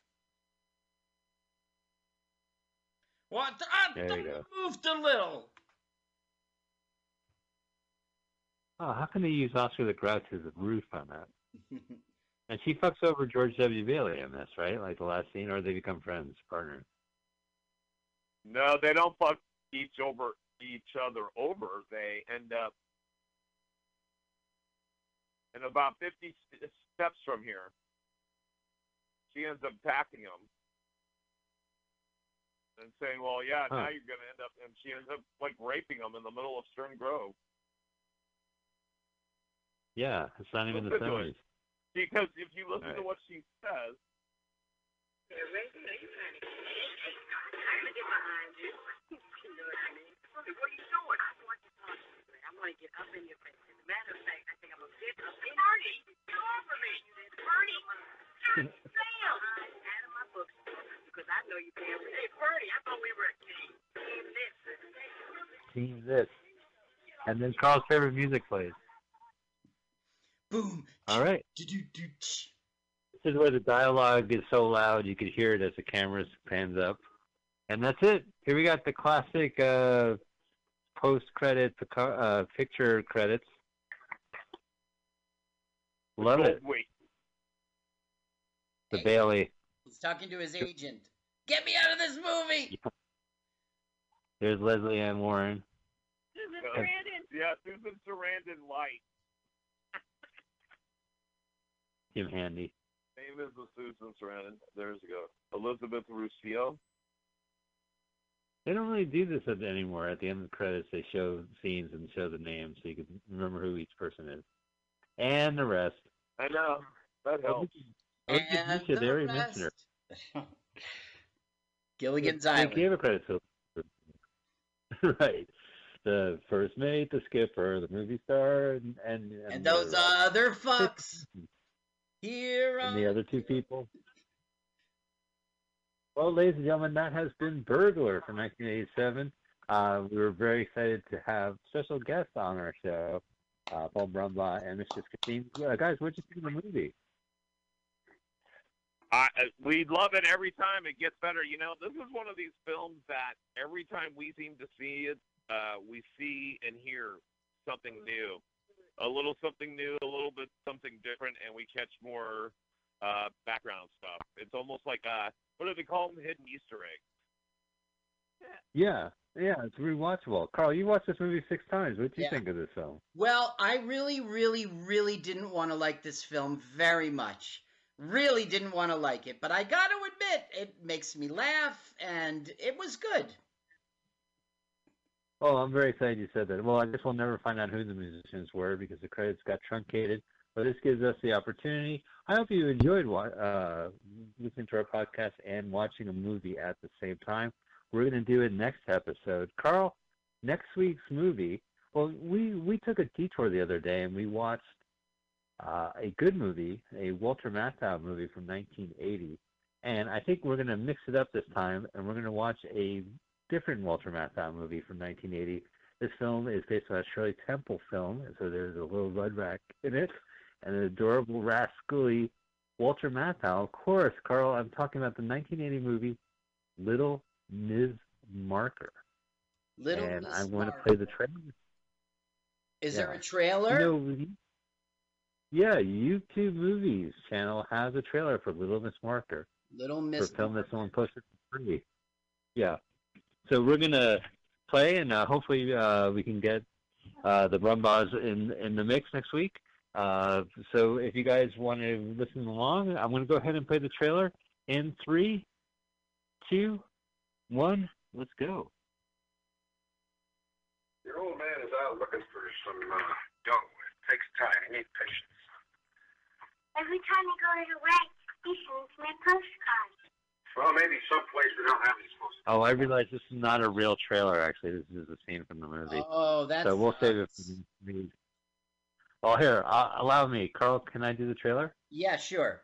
what? I There you go. moved a little. Oh, how can they use Oscar the Grouch as a roof on that? And she fucks over George W. Bailey in this, right? Like the last scene, or they become friends, partners. no, they don't fuck each over each other over. They end up in about fifty steps from here. She ends up packing him and saying, "Well, yeah, Huh. now you're gonna end up," and she ends up like raping him in the middle of Stern Grove. Yeah, it's not even the Listen to it. seventies. Because if you listen to what she says, I'm gonna get up in your face. As a matter of fact, I think I'm gonna get up in Bernie, get over me. Bernie, Sam, out of my bookstore because I know you can't. Hey, Bernie, I thought we were a team. Team this. Team this. And then Carl's favorite music plays. Boom. All right. This is where the dialogue is so loud you could hear it as the camera pans up. And that's it. Here we got the classic uh, post-credit uh, picture credits. Love oh, it. wait, The Bailey. He's talking to his agent. Get me out of this movie. There's Lesley Ann Warren. Susan Brandon. yeah, Susan Sarandon Light. Jim Handy. Name is the Susan Sarandon. There's you go. Elizabeth Ruscio. They don't really do this anymore. At the end of the credits, they show scenes and show the names so you can remember who each person is. and the rest. I know that helps. I would And Misha the there a mentioner. rest. Gilligan's They Island. gave a credit to right. The first mate, the skipper, the movie star, and and, And those the, other fucks. Here and the other two people. Well, ladies and gentlemen, that has been Burglar from 1987. Uh, we were very excited to have special guests on our show, uh, Paul Brumbaugh and Mr. Christine. Uh, guys, what did you think of the movie? I, I- we love it every time it gets better. You know, this is one of these films that every time we seem to see it, uh, we see and hear something new, a little something new, a little bit something different, and we catch more uh, background stuff. It's almost like uh, what do they call them? Hidden Easter eggs. Yeah, yeah, it's rewatchable. Carl, you watched this movie six times. What do you Yeah. think of this film? Well, I really, really, really didn't want to like this film very much. Really didn't want to like it, but I got to admit, it makes me laugh, and it was good. Oh, I'm very excited you said that. Well, I guess we'll never find out who the musicians were because the credits got truncated. But this gives us the opportunity. I hope you enjoyed uh, listening to our podcast and watching a movie at the same time. We're going to do it next episode. Carl, next week's movie. Well, we we took a detour the other day and we watched uh, a good movie, a Walter Matthau movie from 1980. And I think we're going to mix it up this time, and we're going to watch a different Walter Matthau movie from 1980. This film is based on a Shirley Temple film, and so there's a little Rudrack in it, and an adorable rascally Walter Matthau. Of course, Carl, I'm talking about the 1980 movie Little Ms. Marker. Little and Miss I'm going to play the trailer. Is there a trailer? You know, yeah, YouTube Movies channel has a trailer for Little Miss Marker Little for Miss a film that's Marvel. on posted for free. Yeah. So we're gonna play, and uh, hopefully uh, we can get uh, the Rumbas in in the mix next week. Uh, so if you guys want to listen along, I'm gonna go ahead and play the trailer in three, two, one. Let's go. Your old man is out looking for some uh, dough. It takes time. You need patience. Every time I go to the wax, he sends me a postcard. Well, maybe someplace we don't have these supposed Oh, I realize this is not a real trailer. Actually, this is a scene from the movie. Oh, that's. so we'll save it for the movie. Well, here, uh, allow me, Carl. Can I do the trailer? Yeah, sure.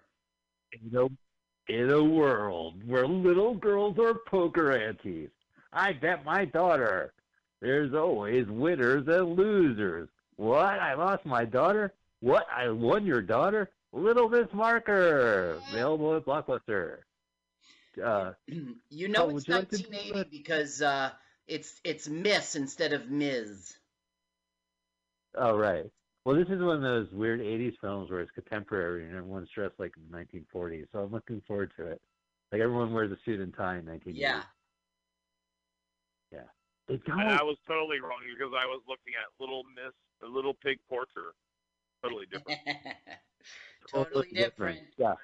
In a, in a world where little girls are poker aunties, I bet my daughter. There's always winners and losers. What? I lost my daughter? What? I won your daughter? Little Miss Marker, available at Blockbuster. Uh, you know Oh, it's would you like to 1980 because uh, it's it's Miss instead of Ms. oh, right. Well, this is one of those weird '80s films where it's contemporary and everyone's dressed like in the 1940s. So I'm looking forward to it. Like everyone wears a suit and tie in 1980s. Yeah. Yeah. They don't. And I was totally wrong because I was looking at Little Miss, the Little Pig Porter. Totally different. totally different. Yeah.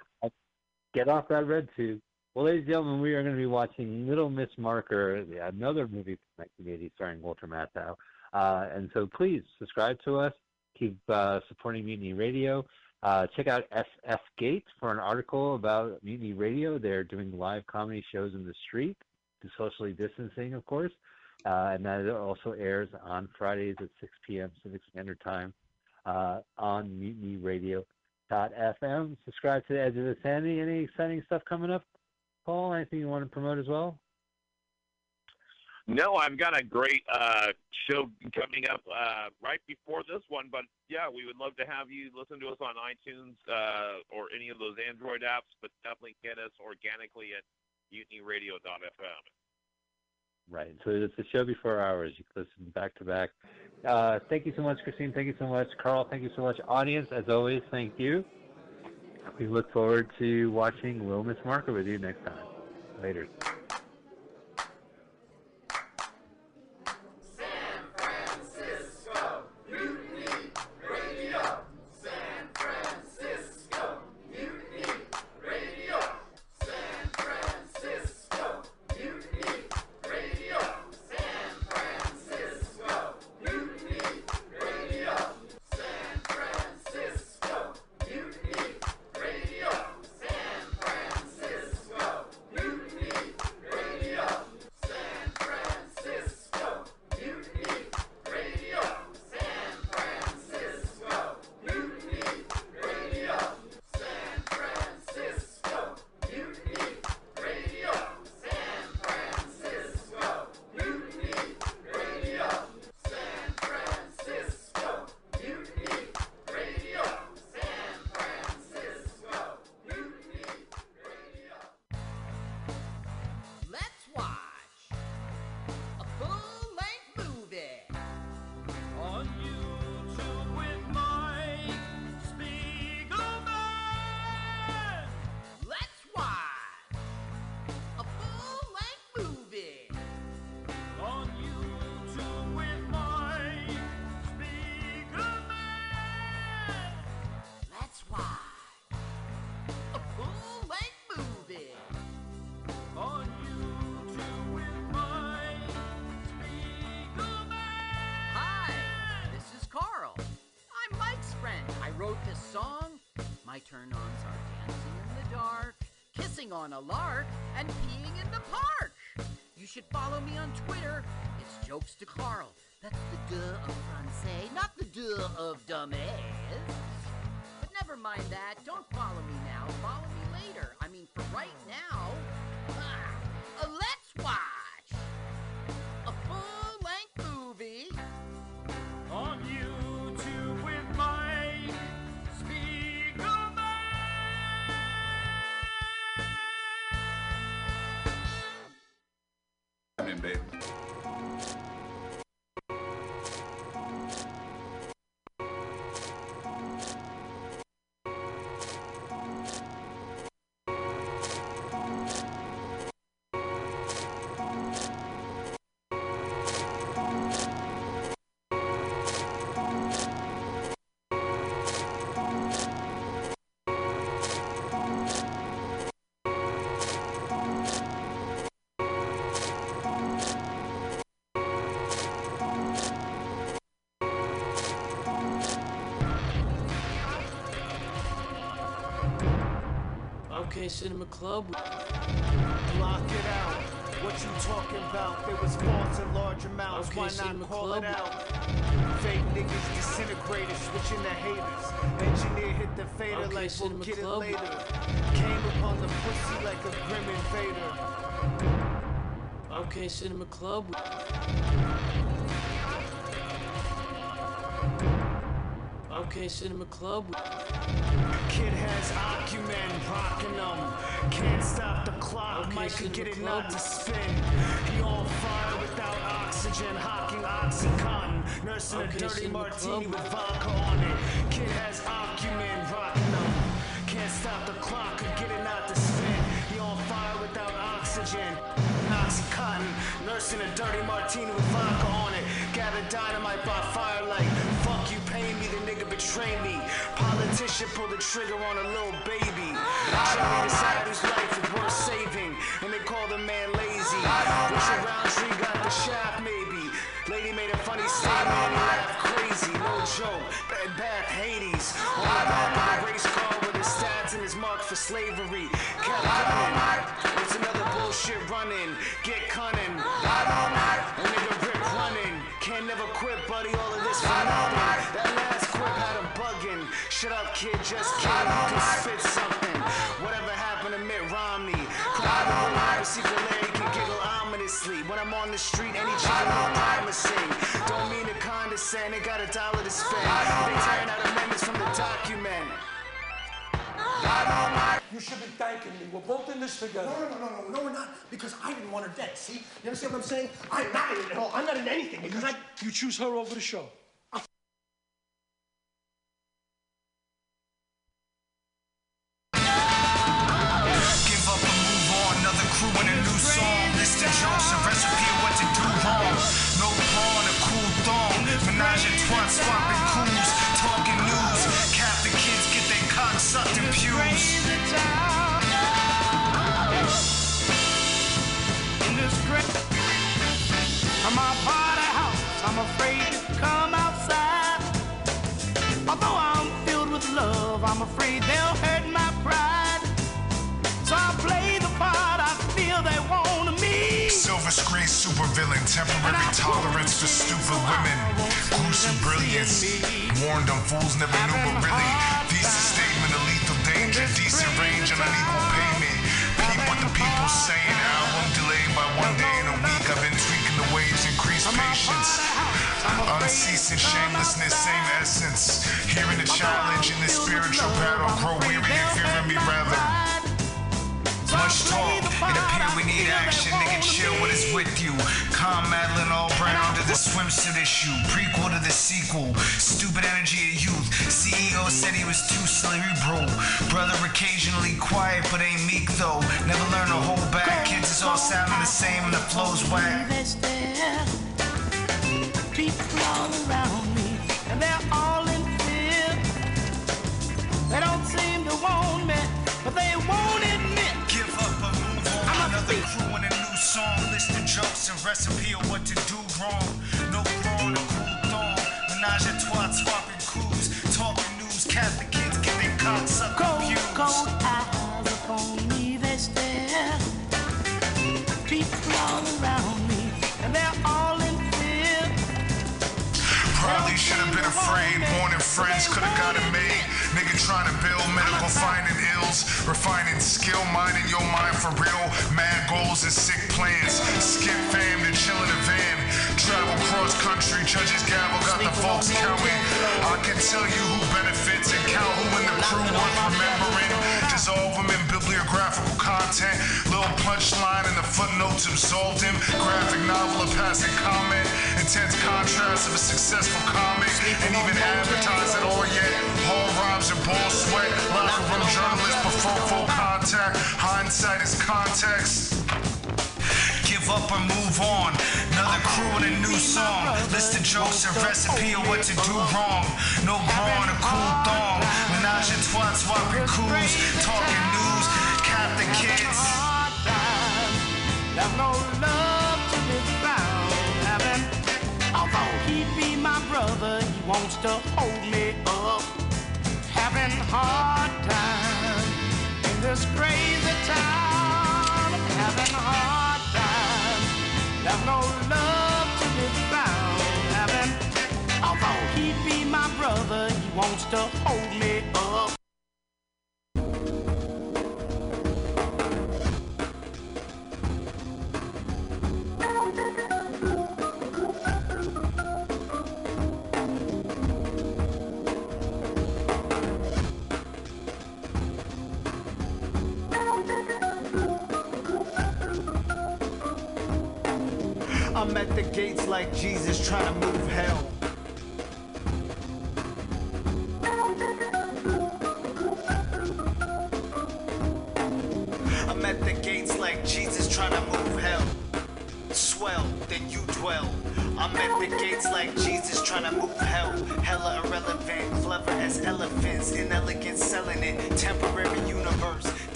Get off that red tube. Well, ladies and gentlemen, we are going to be watching Little Miss Marker, another movie from 1980 starring Walter Matthau. Uh, and so please subscribe to us. Keep uh, supporting Mutiny Radio. Uh, check out SF Gate for an article about Mutiny Radio. They're doing live comedy shows in the street, socially distancing, of course. Uh, and that also airs on Fridays at 6 p.m. Pacific Standard Time uh, on mutinyradio.fm. Subscribe to the Edge of the Sandy. Any exciting stuff coming up, Paul? Anything you want to promote as well? No, I've got a great uh, show coming up uh, right before this one, but yeah, we would love to have you listen to us on iTunes uh, or any of those Android apps, but definitely get us organically at mutinyradio.fm. Right. So it's a show before ours. You can listen back to back. Uh, thank you so much, Christine. Thank you so much, Carl. Thank you so much, audience. As always, thank you. We look forward to watching Little Miss Marker with you next time. Later. On a lark, and peeing in the park. You should follow me on Twitter. It's Jokes to Carl. That's the duh of Francais, not the duh of dumbass. But never mind that. Don't follow me now. Follow me later. Okay, Cinema Club. Block it out. What you talking about? There was faults in large amounts. Okay, Why Cinema not call Club. it out? Fake niggas disintegrated, switching the haters. Engineer hit the fader Okay, like we'll Cinema get Club. it later. Came upon the pussy like a grim invader. Okay, Cinema Club. Okay, Cinema Club. Kid has acumen, rocking them. Can't stop the clock, Okay, Mike Cinema get it Club. not to spin. He on fire without oxygen, hawking oxycontin. Nursing Okay, a dirty Cinema martini Club. with vodka on it. Kid has acumen, rocking them. Can't stop the clock, could get it not to spin. He on fire without oxygen. Oxycontin, nursing a dirty martini with vodka on it. Gather dynamite by firelight. Fuck you, pay me, the nigga betray me. Politician pull the trigger on a little baby. Johnny decided his life is worth saving, and they call the man lazy. Richard Roundtree got the shaft, maybe. Lady made a funny statement and he laughed crazy. No joke. Bad Bath, Hades. On the back of a race car with his stats and his mark for slavery. Kept running. It's another bullshit running. Kid. Just kidding. You can spit something. Whatever happened to Mitt Romney? Probably secret Larry can giggle ominously. When I'm on the street, any chicken look promising. Don't mean to condescend. They got a dollar to spend. They tearing out amendments from the document. You should be thanking me. We're both in this together. No, no, no, no, no, no, we're not. Because I didn't want her dead. See? You understand what I'm saying? I'm not in it at all. I'm not in anything because I. You choose her over the show. Supervillain, temporary tolerance for stupid women. Gruesome brilliance. Warned them fools never knew, but really. Thesis statement of lethal danger, decent range and unequal payment. Peep what the people saying. Album delayed by one day in a week. I've been tweaking the waves, increase patience. Unceasing shamelessness, same essence. Hearing the challenge in this spiritual battle, grow weary and fearing me rather. Much talk, it appear we need action. Nigga, chill what is with you. Calm Madeleine Albright under the swimsuit issue. Prequel to the sequel. Stupid energy of youth. CEO said he was too cerebral. Brother occasionally quiet, but ain't meek though. Never learn to hold back. Kids is all sounding the same and the flow's whack. People all around me, and they're all in fear. They don't seem to want me, but they won't admit. Give up or move on. Another crew a new song. List of jokes and recipe of what to do wrong. No cool thong. Menage a twat, swapping crews. Talking news, Catholic kids their cocks sucked. Go cold eyes upon me they stare. People all around me, and they're all in fear. Probably should have been afraid. Wanted friends, could have got it made. Nigga trying to build medical, finding ills, refining skill, minding your mind for real. Mad goals and sick plans. Skip fam to chill in a van. Travel cross country, judges gavel, got the folks counting. I can tell you who benefits and count who in the crew worth remembering. Dissolve them in bibliographical content. Little punchline in the footnotes absolved him. Graphic novel, a passing comment. Intense contrast of a successful comic. And even advertise it all yet. Whole rhymes and ball sweat. Locker room journalists prefer full contact. Hindsight is context. Give up or move on. Another crew and a new song. List of jokes and recipe of what to do wrong. No bra and a cool thong. Menage a trois swapping coos. Talking news. Wants to hold me up. Having hard time in this crazy town. Having hard time. There's no love to be found. Having, although he be my brother, he wants to hold me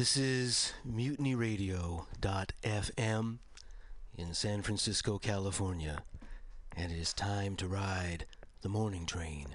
This is mutinyradio.fm in San Francisco, California, and it is time to ride the morning train.